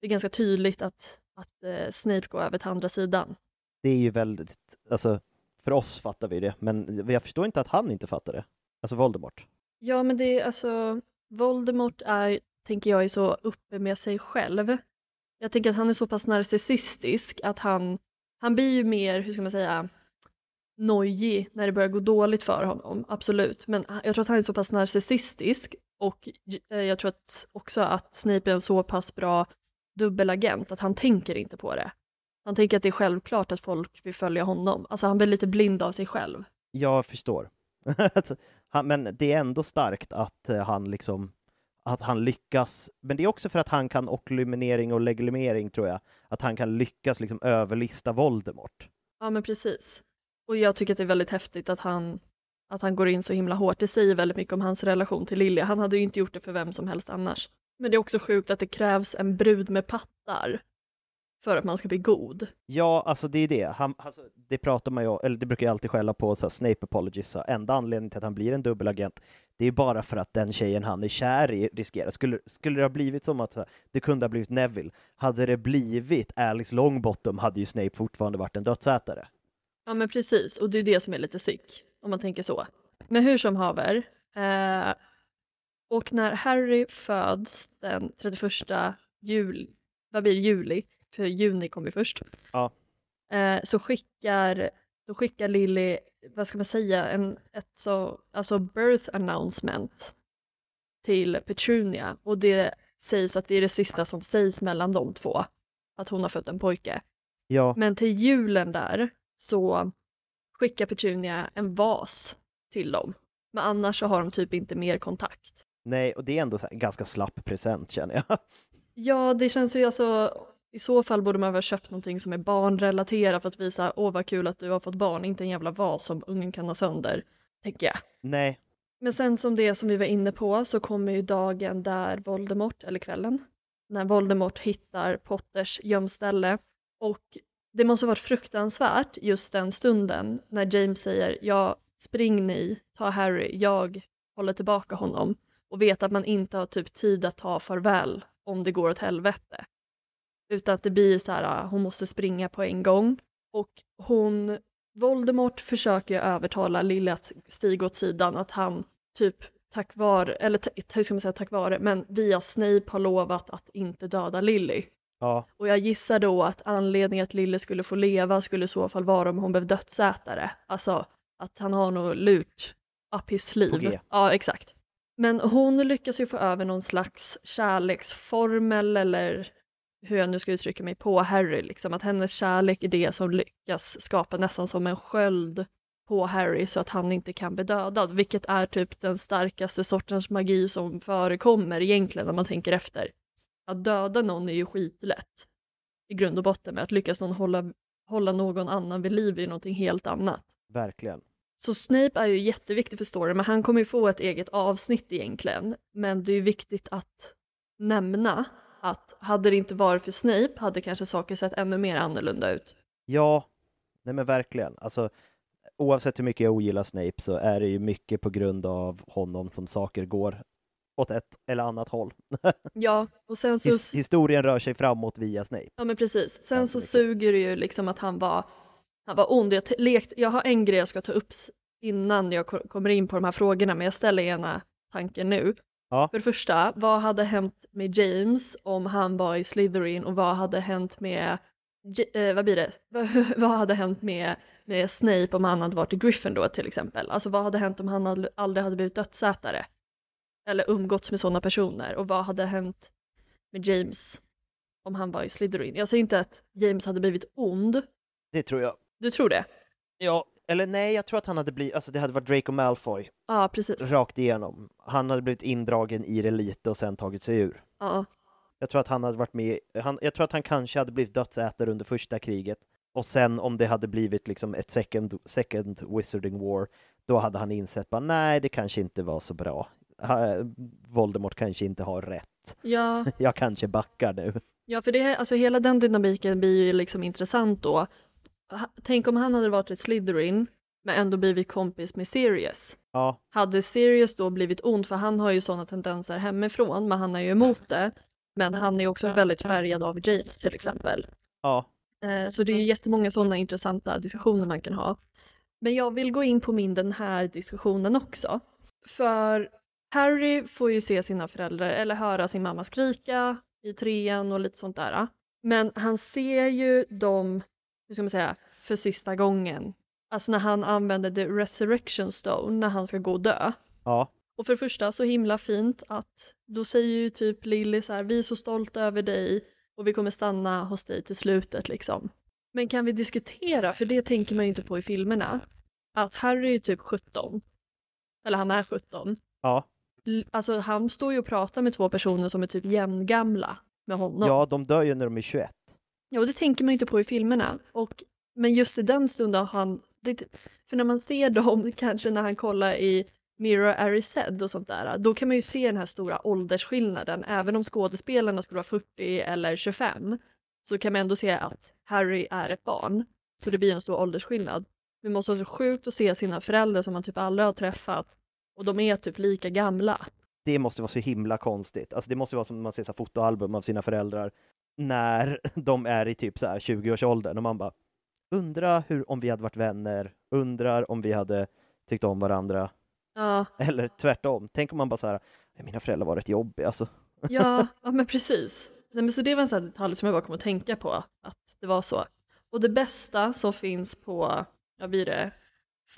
det är ganska tydligt att, att eh, Snape går över till andra sidan. Det är ju väldigt, alltså för oss fattar vi det, men jag förstår inte att han inte fattar det. Alltså Voldemort. Ja men det är alltså Voldemort är, tänker jag, är så uppe med sig själv. Jag tänker att han är så pass narcissistisk att han, han blir ju mer, hur ska man säga, nojig när det börjar gå dåligt för honom, absolut. Men jag tror att han är så pass narcissistisk och eh, jag tror att också att Snape är en så pass bra dubbelagent att han tänker inte på det. Han tänker att det är självklart att folk vill följa honom. Alltså han blir lite blind av sig själv. Jag förstår. Men det är ändå starkt att eh, han liksom att han lyckas, men det är också för att han kan okkluminering och legilimering tror jag, att han kan lyckas liksom överlista Voldemort. Ja men precis. Och jag tycker att det är väldigt häftigt att han, att han går in så himla hårt. Det säger väldigt mycket om hans relation till Lilja. Han hade ju inte gjort det för vem som helst annars. Men det är också sjukt att det krävs en brud med pattar för att man ska bli god. Ja, alltså det är det. Han, alltså, det pratar man ju eller det brukar jag alltid skälla på så här, Snape apologies. så Enda anledningen till att han blir en dubbelagent, det är bara för att den tjejen han är kär i riskerar. Skulle, skulle det ha blivit som att det kunde ha blivit Neville, hade det blivit Alice Longbottom hade ju Snape fortfarande varit en dödsätare. Ja men precis, och det är det som är lite sick, om man tänker så. Men hur som haver, eh, och när Harry föds den 31 juli, vad blir juli, för juni kom vi först, Ja. eh, så skickar, då skickar Lily, vad ska man säga, en, ett så, alltså birth announcement till Petunia och det sägs att det är det sista som sägs mellan de två, att hon har fött en pojke. Ja, Men till julen där så skickar Petunia en vas till dem. Men annars så har de typ inte mer kontakt. nej, och det är ändå en ganska slapp present känner jag. Ja, det känns ju alltså i så fall borde man väl ha köpt någonting som är barnrelaterat för att visa åh vad kul att du har fått barn, inte en jävla vas som ungen kan ha sönder, tänker jag. Nej, Men sen som det som vi var inne på så kommer ju dagen där Voldemort, eller kvällen, när Voldemort hittar Potters gömställe och det måste ha varit fruktansvärt just den stunden när James säger ja, spring ni, ta Harry, jag håller tillbaka honom och vet att man inte har typ tid att ta farväl om det går åt helvete. Utan att det blir så här, ah, hon måste springa på en gång och hon Voldemort försöker övertala Lily att stiga åt sidan, att han typ tack vare, eller hur ska man säga tack vare, men via Snape har lovat att inte döda Lily ja, Och jag gissar då att anledningen att Lily skulle få leva skulle i så fall vara om hon blev dödsätare. Alltså att han har nog lurt up his sleeve. Ja, exakt. Men hon lyckas ju få över någon slags kärleksformel eller hur jag nu ska uttrycka mig på Harry, liksom att hennes kärlek är det som lyckas skapa nästan som en sköld på Harry så att han inte kan bli dödad, vilket är typ den starkaste sortens magi som förekommer egentligen när man tänker efter. Att döda någon är ju skitlätt i grund och botten, men att lyckas någon hålla, hålla någon annan vid liv är ju någonting helt annat. verkligen. Så Snape är ju jätteviktig för storyn, men han kommer ju få ett eget avsnitt egentligen. Men det är ju viktigt att nämna att hade det inte varit för Snape hade kanske saker sett ännu mer annorlunda ut. Ja, nej men verkligen. Alltså, oavsett hur mycket jag ogillar Snape så är det ju mycket på grund av honom som saker går åt ett eller annat håll. Ja, och sen så... His historien rör sig framåt via Snape. Ja men precis. Sen så mycket. suger det ju liksom att han var, han var ond. Jag, lekt, jag har en grej jag ska ta upp innan jag ko- kommer in på de här frågorna men jag ställer gärna tanken nu. Ja. För det första, vad hade hänt med James om han var i Slytherin och vad hade hänt med, eh, vad blir det, vad hade hänt med, med Snape om han hade varit i Gryffindor till exempel? Alltså vad hade hänt om han aldrig hade blivit dödsätare? Eller umgåtts med sådana personer? Och vad hade hänt med James om han var i Slytherin? Jag säger inte att James hade blivit ond. Det tror jag. Du tror det? Ja, eller nej, jag tror att han hade blivit, alltså det hade varit Draco Malfoy Ja, precis. rakt igenom. Han hade blivit indragen i det lite och sen tagit sig ur. Ja, Jag tror att han hade varit med, han, jag tror att han kanske hade blivit dödsätare under första kriget. Och sen om det hade blivit liksom ett second, second Wizarding War, då hade han insett bara nej, det kanske inte var så bra. Voldemort kanske inte har rätt. ja, Jag kanske backar nu. ja för det, alltså hela den dynamiken blir ju liksom intressant då. Tänk om han hade varit ett Slytherin men ändå blivit kompis med Sirius. Ja, Hade Sirius då blivit ond, för han har ju sådana tendenser hemifrån, men han är ju emot det. Men han är också väldigt färgad av James till exempel. ja, Eh, Så det är jättemånga sådana intressanta diskussioner man kan ha. Men jag vill gå in på min den här diskussionen också. För Harry får ju se sina föräldrar eller höra sin mamma skrika i trean och lite sånt där. Men han ser ju dem, hur ska man säga, för sista gången. Alltså när han använder the resurrection stone när han ska gå och dö. ja, Och för det första så himla fint att då säger ju typ Lily så här, vi är så stolta över dig och vi kommer stanna hos dig till slutet liksom. Men kan vi diskutera, för det tänker man ju inte på i filmerna, att Harry är typ 17. Eller han är 17. ja. Alltså han står ju och pratar med två personer som är typ jämngamla med honom. Ja, de dör ju när de är 21. Ja, och det tänker man ju inte på i filmerna. Och, men just i den stunden har han, det, för när man ser dem, kanske när han kollar i Mirror Erised och sånt där, då kan man ju se den här stora åldersskillnaden. Även om skådespelarna skulle vara 40 eller 25 så kan man ändå se att Harry är ett barn. Så det blir en stor åldersskillnad. Det måste vara så sjukt att se sina föräldrar som man typ aldrig har träffat och de är typ lika gamla. Det måste vara så himla konstigt. Alltså det måste vara som när man ser så fotoalbum av sina föräldrar när de är i typ så här 20-årsåldern och man bara undrar hur, om vi hade varit vänner, undrar om vi hade tyckt om varandra. Ja, Eller tvärtom. Tänk om man bara så här, "Nej, mina föräldrar var rätt jobbiga alltså. ja, ja men precis. Nej, men så det var en sån här detalj som jag bara kom att tänka på, att det var så. Och det bästa som finns på, vad blir det,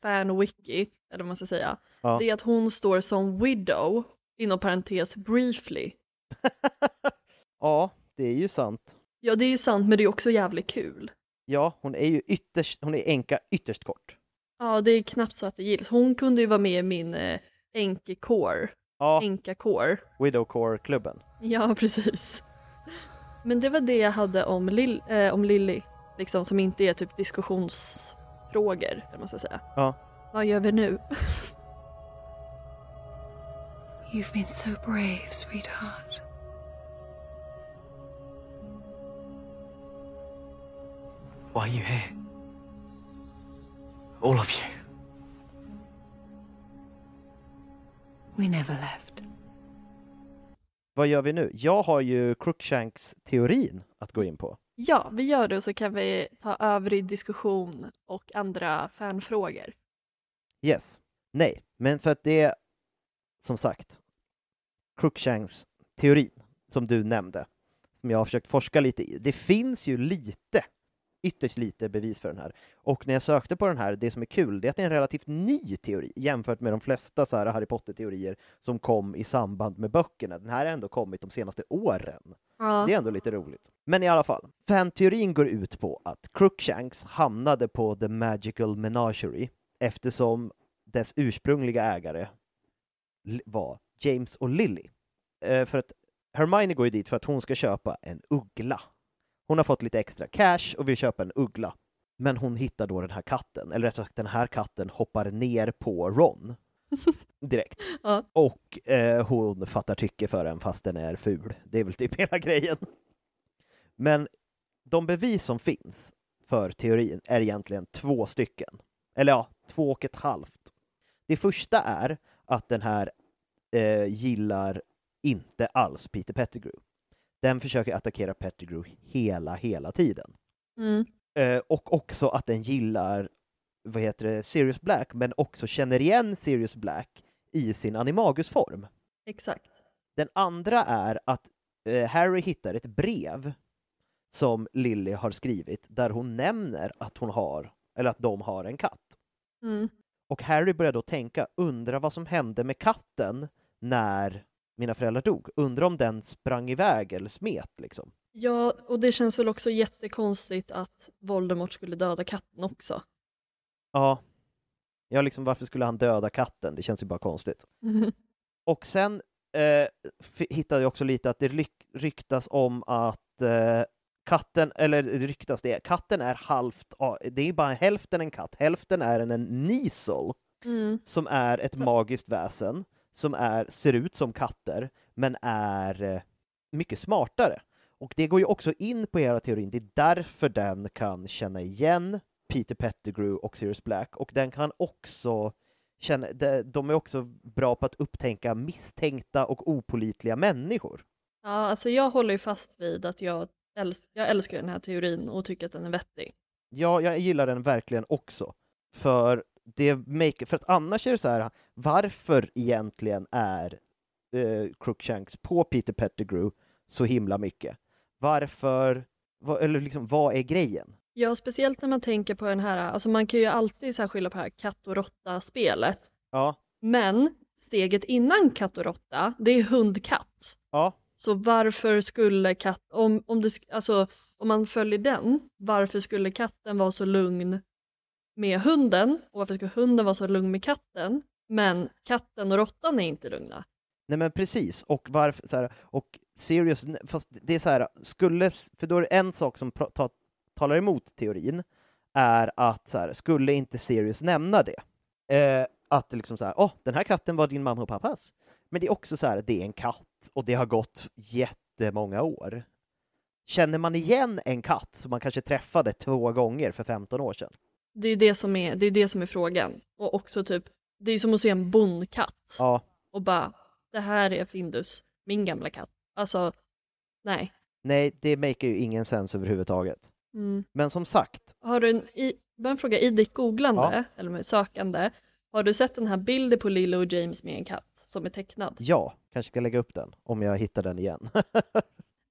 fanwiki, eller vad man ska säga, Ja. det är att hon står som widow, inom parentes briefly. Ja, det är ju sant. Ja, det är ju sant, men det är också jävligt kul. Ja, hon är ju ytterst, hon är änka ytterst kort. Ja, det är knappt så att det gills. Hon kunde ju vara med i min eh, Ja, änkakår. Widowcore-klubben. Ja, precis. Men det var det jag hade om, Lill, eh, om Lilly, liksom som inte är typ diskussionsfrågor, eller man ska säga. Ja. Vad gör vi nu? You've been so brave, sweetheart. Why are you here? All of you. We never left. Vad gör vi nu? Jag har ju Crookshanks-teorin att gå in på. Ja, vi gör det och så kan vi ta övrig diskussion och andra fanfrågor. Yes. Nej, men för att det är som sagt Crookshanks-teorin som du nämnde, som jag har försökt forska lite i. Det finns ju lite, ytterst lite bevis för den här. Och när jag sökte på den här, det som är kul, det är att det är en relativt ny teori jämfört med de flesta så här Harry Potter-teorier som kom i samband med böckerna. Den här har ändå kommit de senaste åren. Så Ja, det är ändå lite roligt. Men i alla fall, fanteorin går ut på att Crookshanks hamnade på The Magical Menagerie eftersom dess ursprungliga ägare var James och Lily. Eh, för att Hermione går ju dit för att hon ska köpa en uggla. Hon har fått lite extra cash och vill köpa en uggla. Men hon hittar då den här katten, eller rättare sagt den här katten hoppar ner på Ron direkt. Ja. Och eh, hon fattar tycke för den fast den är ful. Det är väl typ hela grejen. Men de bevis som finns för teorin är egentligen två stycken. Eller ja, två och ett halvt. Det första är att den här eh, gillar inte alls Peter Pettigrew. Den försöker attackera Pettigrew hela, hela tiden. mm. Eh, och också att den gillar vad heter det, Sirius Black, men också känner igen Sirius Black i sin animagusform. exakt. Den andra är att eh, Harry hittar ett brev som Lily har skrivit där hon nämner att hon har, eller att de har en katt. Mm. Och Harry börjar då tänka, undra vad som hände med katten när mina föräldrar dog. Undra om den sprang iväg eller smet liksom. Ja, och det känns väl också jättekonstigt att Voldemort skulle döda katten också. Ja. Ja, liksom varför skulle han döda katten? Det känns ju bara konstigt. Mm. Och sen eh, hittade jag också lite att det ryk- ryktas om att eh, katten, eller ryktas det, katten är halvt, det är bara hälften en katt, hälften är en, en Nisel Mm. som är ett magiskt väsen som är, ser ut som katter men är eh, mycket smartare. Och det går ju också in på hela teorin, det är därför den kan känna igen Peter Pettigrew och Sirius Black och den kan också känna, de, de är också bra på att upptänka misstänkta och opolitliga människor. Ja, alltså jag håller ju fast vid att jag, äls- jag älskar den här teorin och tycker att den är vettig. Ja, jag gillar den verkligen också. För, det make, för att annars är det så här, varför egentligen är eh, Crookshanks på Peter Pettigrew så himla mycket? Varför, vad, eller liksom, vad är grejen? Ja, speciellt när man tänker på den här, alltså man kan ju alltid så skylla på det här katt och råtta-spelet. Ja, Men steget innan katt och råtta, det är hund-katt. ja, så varför skulle katt, om, om, det, alltså, om man följer den, varför skulle katten vara så lugn med hunden och varför skulle hunden vara så lugn med katten men katten och råttan är inte lugna? nej men precis. Och varför, så här, och Sirius, fast det är så här, skulle, för då är det en sak som ta, talar emot teorin, är att så här, skulle inte Sirius nämna det? Eh, att liksom så här, åh, den här katten var din mamma och pappas. Men det är också så här, det är en katt och det har gått jättemånga år. Känner man igen en katt som man kanske träffade två gånger för 15 år sedan? Det är ju det som är, det är, det som är frågan. Och också typ, det är som att se en bondkatt Ja, och bara det här är Findus, min gamla katt. Alltså, nej. nej, det make ju ingen sens överhuvudtaget. Mm. Men som sagt, Har du, en, i, en fråga, i ditt googlande, eller med sökande, har du sett den här bilden på Lilo och James med en katt som är tecknad? ja, kanske ska lägga upp den om jag hittar den igen.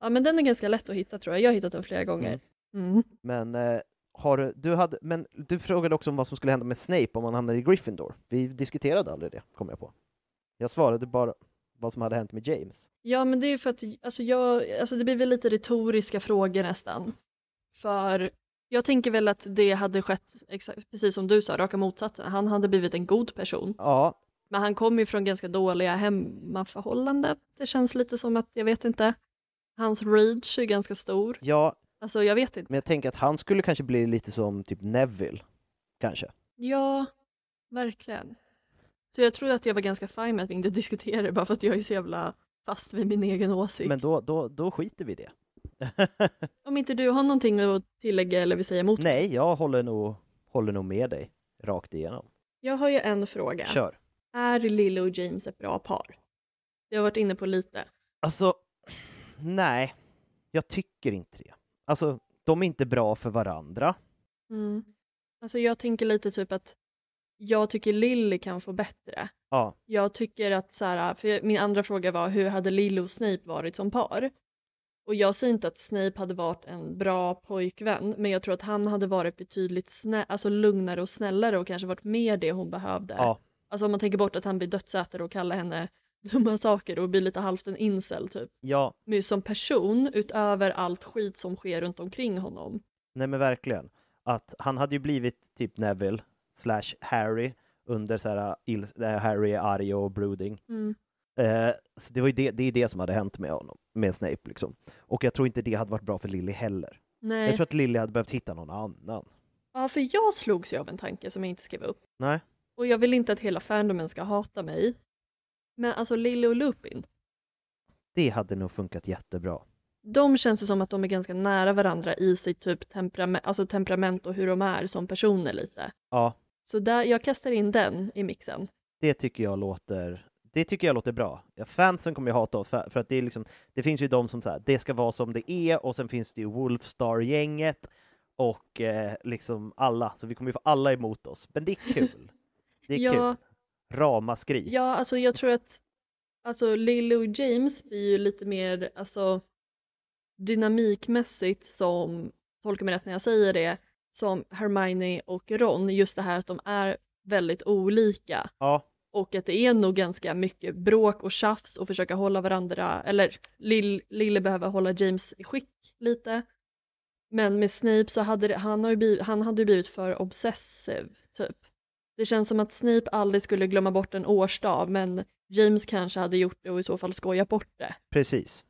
Ja men den är ganska lätt att hitta tror jag, jag har hittat den flera gånger. Mm. Men eh, har du, du hade, men du frågade också om vad som skulle hända med Snape om han hamnade i Gryffindor. Vi diskuterade aldrig det, kom jag på. Jag svarade bara vad som hade hänt med James. Ja men det är ju för att alltså jag, alltså det blir väl lite retoriska frågor nästan. För jag tänker väl att det hade skett, exakt, precis som du sa, raka motsatsen. Han hade blivit en god person. Ja, Men han kommer ju från ganska dåliga hemmaförhållanden. Det känns lite som att, jag vet inte, hans rage är ganska stor. ja, Alltså jag vet inte. men jag tänker att han skulle kanske bli lite som typ Neville, kanske. Ja, verkligen. Så jag tror att jag var ganska fin med att vi inte diskuterade bara för att jag är så jävla fast vid min egen åsikt. Men då, då, då skiter vi i det. Om inte du har någonting att tillägga eller vill säga emot. Nej, jag håller nog, håller nog med dig rakt igenom. Jag har ju en fråga. Kör. Är Lily och James ett bra par? Jag har varit inne på lite. Alltså, nej, jag tycker inte det. Alltså, de är inte bra för varandra. Mm. Alltså jag tänker lite typ att jag tycker Lily kan få bättre. Ja, Jag tycker att så här, för min andra fråga var hur hade Lily och Snape varit som par? Och jag säger inte att Snape hade varit en bra pojkvän, men jag tror att han hade varit betydligt snä- alltså lugnare och snällare och kanske varit mer det hon behövde. ja, Alltså om man tänker bort att han blir dödsätare och kallar henne dumma saker och blir lite halvt en incel typ. ja, Men som person, utöver allt skit som sker runt omkring honom. nej men verkligen. Att han hade ju blivit typ Neville slash Harry under så här, där Harry är arg och brooding. Mm. Eh, så det var ju det, det är det som hade hänt med honom, med Snape liksom. Och jag tror inte det hade varit bra för Lily heller. Nej. Jag tror att Lily hade behövt hitta någon annan. Ja, för jag slogs ju av en tanke som jag inte skrev upp. Nej. Och jag vill inte att hela fandomen ska hata mig. Men alltså Lily och Lupin, Det hade nog funkat jättebra. de känns ju som att de är ganska nära varandra i sitt typ temperament, alltså temperament och hur de är som personer lite. Ja, Så där, jag kastar in den i mixen. det tycker jag låter det tycker jag låter bra. Ja, fansen kommer ju hata oss för, för att det är liksom, det finns ju de som säger det ska vara som det är och sen finns det ju Wolfstar-gänget och eh, liksom alla, så vi kommer ju få alla emot oss. Men det är kul. Det är Ja. kul. Ramaskri. Ja, alltså jag tror att alltså Lily och James blir ju lite mer alltså dynamikmässigt som, tolkar mig rätt när jag säger det, som Hermione och Ron, just det här att de är väldigt olika Ja, och att det är nog ganska mycket bråk och tjafs och försöka hålla varandra, eller Lill, Lille behöver hålla James i skick lite. Men med Snape så hade det, han, har ju blivit, han hade ju blivit för obsessiv typ. Det känns som att Snape aldrig skulle glömma bort en årsdag men James kanske hade gjort det och i så fall skojat bort det. precis.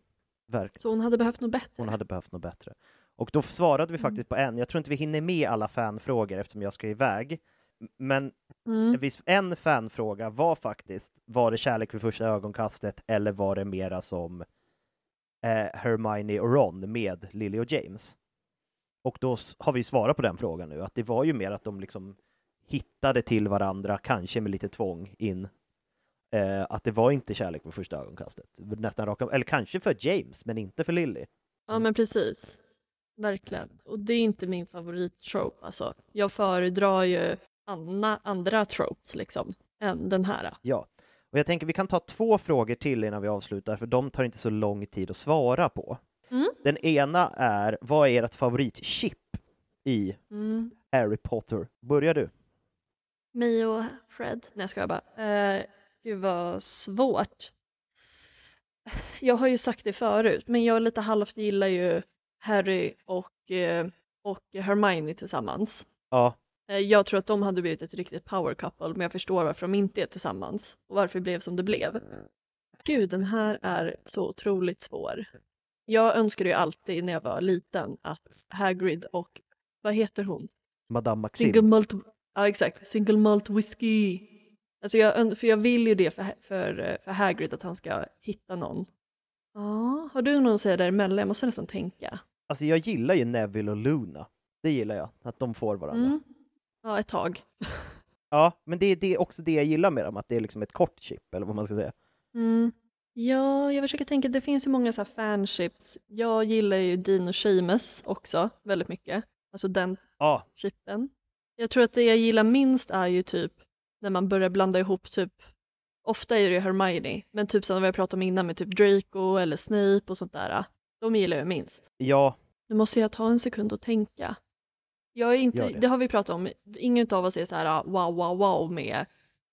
Verkligen. Så hon hade behövt något bättre. Hon hade behövt något bättre. Och då svarade vi Mm. faktiskt på en. Jag tror inte vi hinner med alla fanfrågor eftersom jag ska iväg. Men Mm. en viss- en fanfråga var faktiskt, var det kärlek vid första ögonkastet eller var det mera som eh, Hermione och Ron med Lily och James? Och då har vi svarat på den frågan nu, att det var ju mer att de liksom hittade till varandra, kanske med lite tvång in. Eh, att det var inte kärlek vid första ögonkastet. Nästan raka, eller kanske för James, men inte för Lily. Ja men precis. Verkligen. Och det är inte min favorittrope alltså. Jag föredrar ju Anna, andra tropes liksom än den här. Ja, och jag tänker vi kan ta två frågor till innan vi avslutar, för de tar inte så lång tid att svara på. Mm. Den ena är, vad är ert favoritchip i Mm. Harry Potter? Börjar du? Mig och Fred. Nej jag skojar bara. Eh, gud vad svårt. Jag har ju sagt det förut men jag lite halvt gillar ju Harry och, eh, och Hermione tillsammans. Ja, Eh, Jag tror att de hade blivit ett riktigt power couple men jag förstår varför de inte är tillsammans och varför det blev som det blev. Gud, den här är så otroligt svår. Jag önskade ju alltid när jag var liten att Hagrid och, vad heter hon? Madame Maxim. Single malt, ja exakt, single malt whisky. Alltså jag, för jag vill ju det för, för, för Hagrid att han ska hitta någon. Ja, har du någon att säga däremellan? Jag måste nästan tänka. Alltså jag gillar ju Neville och Luna. Det gillar jag, att de får varandra. Mm. Ja, ett tag. Ja, men det, det är också det jag gillar med dem, att det är liksom ett kort chip, eller vad man ska säga. Mm. Ja, jag försöker tänka, det finns ju många så här fanships. Jag gillar ju Dean och Seamus också väldigt mycket. Alltså den Ja, chippen. Jag tror att det jag gillar minst är ju typ när man börjar blanda ihop typ, ofta är det Hermione, men typ som vi har pratat om innan med typ Draco eller Snape och sånt där. De gillar jag minst. ja, Nu måste jag ta en sekund och tänka. Jag är inte, det. det. har vi pratat om, ingen av oss är så här ah, wow wow wow med,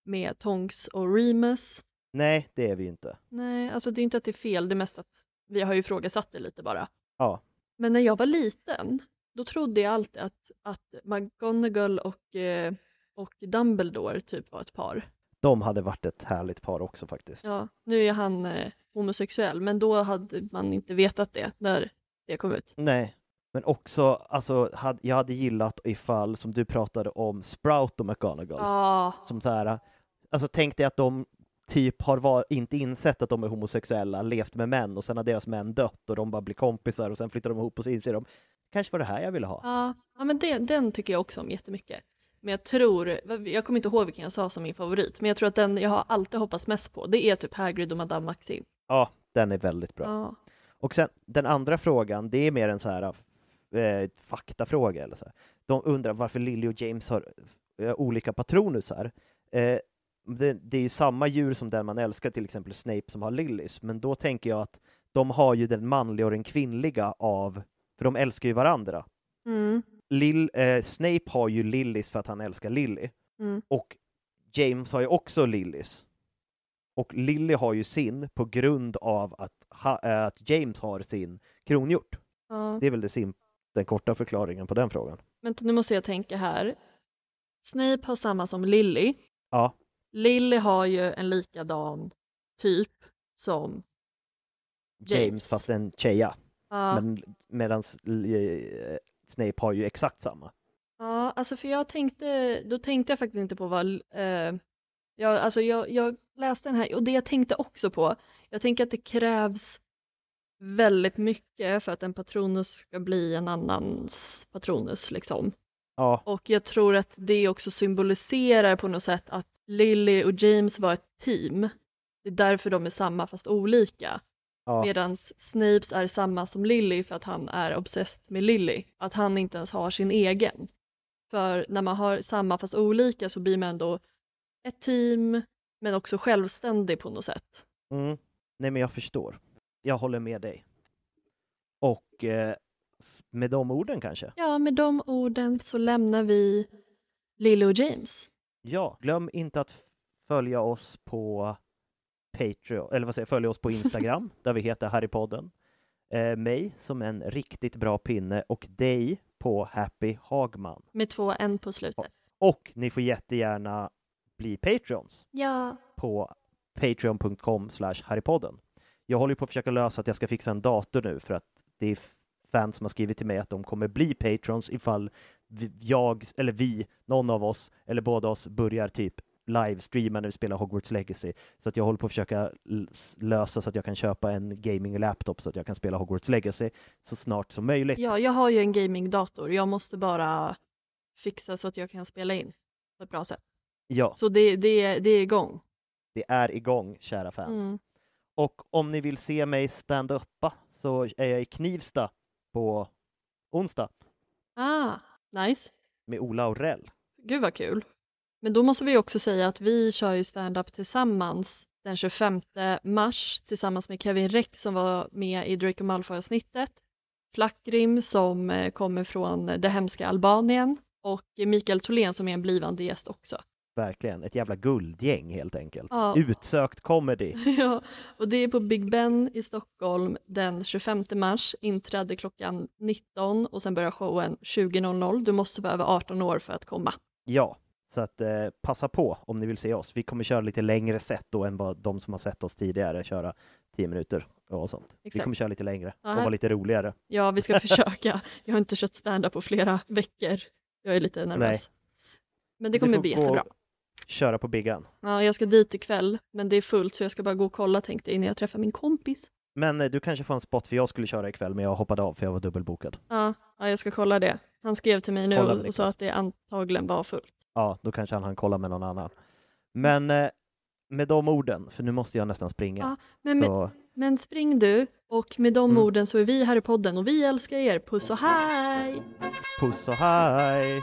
med Tonks och Remus. nej, det är vi ju inte. Nej, alltså det är inte att det är fel, det är mest att vi har ju ifrågasatt det lite bara. Ja, Men när jag var liten, då trodde jag alltid att, att McGonagall och, eh, och Dumbledore typ var ett par. de hade varit ett härligt par också faktiskt. Ja, nu är han eh, homosexuell, men då hade man inte vetat det när det kom ut. Nej, men också, alltså, hade, jag hade gillat ifall, som du pratade om, Sprout och McGonagall. Ja, Som så här, alltså tänk dig att de typ har var, inte insett att de är homosexuella, levt med män och sen har deras män dött och de bara blir kompisar och sen flyttar de ihop och så inser de, kanske var det här jag ville ha. ja, ja men det, den tycker jag också om jättemycket. Men jag tror, jag kommer inte ihåg vilken jag sa som min favorit, men jag tror att den jag har alltid hoppats mest på, det är typ Hagrid och Madame Maxim. Ja, den är väldigt bra. Ja, Och sen den andra frågan, det är mer en så här eh, faktafråga eller så här. De undrar varför Lily och James har eh, olika patronusar. Eh, det, det är ju samma djur som den man älskar, till exempel Snape som har Lillys, men då tänker jag att de har ju den manliga och den kvinnliga av, för de älskar ju varandra. mm, Lill, eh, Snape har ju Lillys för att han älskar Lily, mm. och James har ju också Lillys. Och Lily har ju sin på grund av att, ha, eh, att James har sin kronhjort. ja. Det är väl det sim- den korta förklaringen på den frågan. Vänta, nu måste jag tänka här. Snape har samma som Lily. Ja, Lily har ju en likadan typ som James, James. fast en tjeja. Ja, Men medan eh, Snape har ju exakt samma. ja, alltså för jag tänkte, då tänkte jag faktiskt inte på vad, eh, jag, alltså jag, jag läste den här och det jag tänkte också på, jag tänker att det krävs väldigt mycket för att en patronus ska bli en annans patronus liksom. Ja, Och jag tror att det också symboliserar på något sätt att Lily och James var ett team. Det är därför de är samma fast olika. Ja, Medan Snapes är samma som Lily för att han är obsessed med Lily. Att han inte ens har sin egen. För när man har samma fast olika så blir man ändå ett team men också självständig på något sätt. mm. Nej men jag förstår. Jag håller med dig. Och eh, med de orden kanske? Ja, med de orden så lämnar vi Lily och James. Ja, glöm inte att följa oss på Patreon, eller vad säger jag, följa oss på Instagram, där vi heter Harrypodden. Eh, mig som en riktigt bra pinne och dig på Happy Hagman. Med två N på slutet. Och ni får jättegärna bli Patreons Ja. på patreon.com harrypodden. Jag håller på att försöka lösa att jag ska fixa en dator nu för att det är fans som har skrivit till mig att de kommer bli patrons ifall jag, eller vi, någon av oss, eller båda oss börjar typ livestreama när vi spelar Hogwarts Legacy. Så att jag håller på att försöka lösa så att jag kan köpa en gaming-laptop så att jag kan spela Hogwarts Legacy så snart som möjligt. Ja, jag har ju en gamingdator. Jag måste bara fixa så att jag kan spela in på ett bra sätt. ja Så det, det, det är igång. det är igång, kära fans. Mm. Och om ni vill se mig stand-uppa så är jag i Knivsta på onsdag Ah, nice. med Ola Aurell. Gud vad kul. Men då måste vi också säga att vi kör ju stand-up tillsammans den 25 mars tillsammans med Kevin Reck som var med i Draco Malfoy-avsnittet. Flackrim som eh, kommer från det hemska Albanien och Mikael Tholén som är en blivande gäst också. Verkligen, ett jävla guldgäng helt enkelt. Ja. Utsökt comedy. Ja, och det är på Big Ben i Stockholm den 25 mars, inträde klockan 19 och sen börjar showen 20.00. Du måste vara över 18 år för att komma. Ja, så att eh, passa på om ni vill se oss. Vi kommer köra lite längre set då än vad de som har sett oss tidigare köra 10 minuter och sånt. Vi Exakt. kommer köra lite längre Ja, och vara lite roligare. Ja, vi ska försöka. Jag har inte kört stand-up på flera veckor. Jag är lite nervös. Men det kommer bli jättebra. Köra på biggan. Ja, jag ska dit ikväll, men det är fullt så jag ska bara gå och kolla tänkte jag innan jag träffar min kompis. Men eh, du kanske får en spot för jag skulle köra ikväll men jag hoppade av för jag var dubbelbokad. Ja, ja jag ska kolla det. Han skrev till mig nu Kolla, och sa att det antagligen var fullt. Ja, då kanske han hann kolla med någon annan. Men eh, med de orden, för nu måste jag nästan springa. Ja, men, men, så, men spring du och med de Mm. orden så är vi här i podden och vi älskar er. Puss och hej! puss och hej!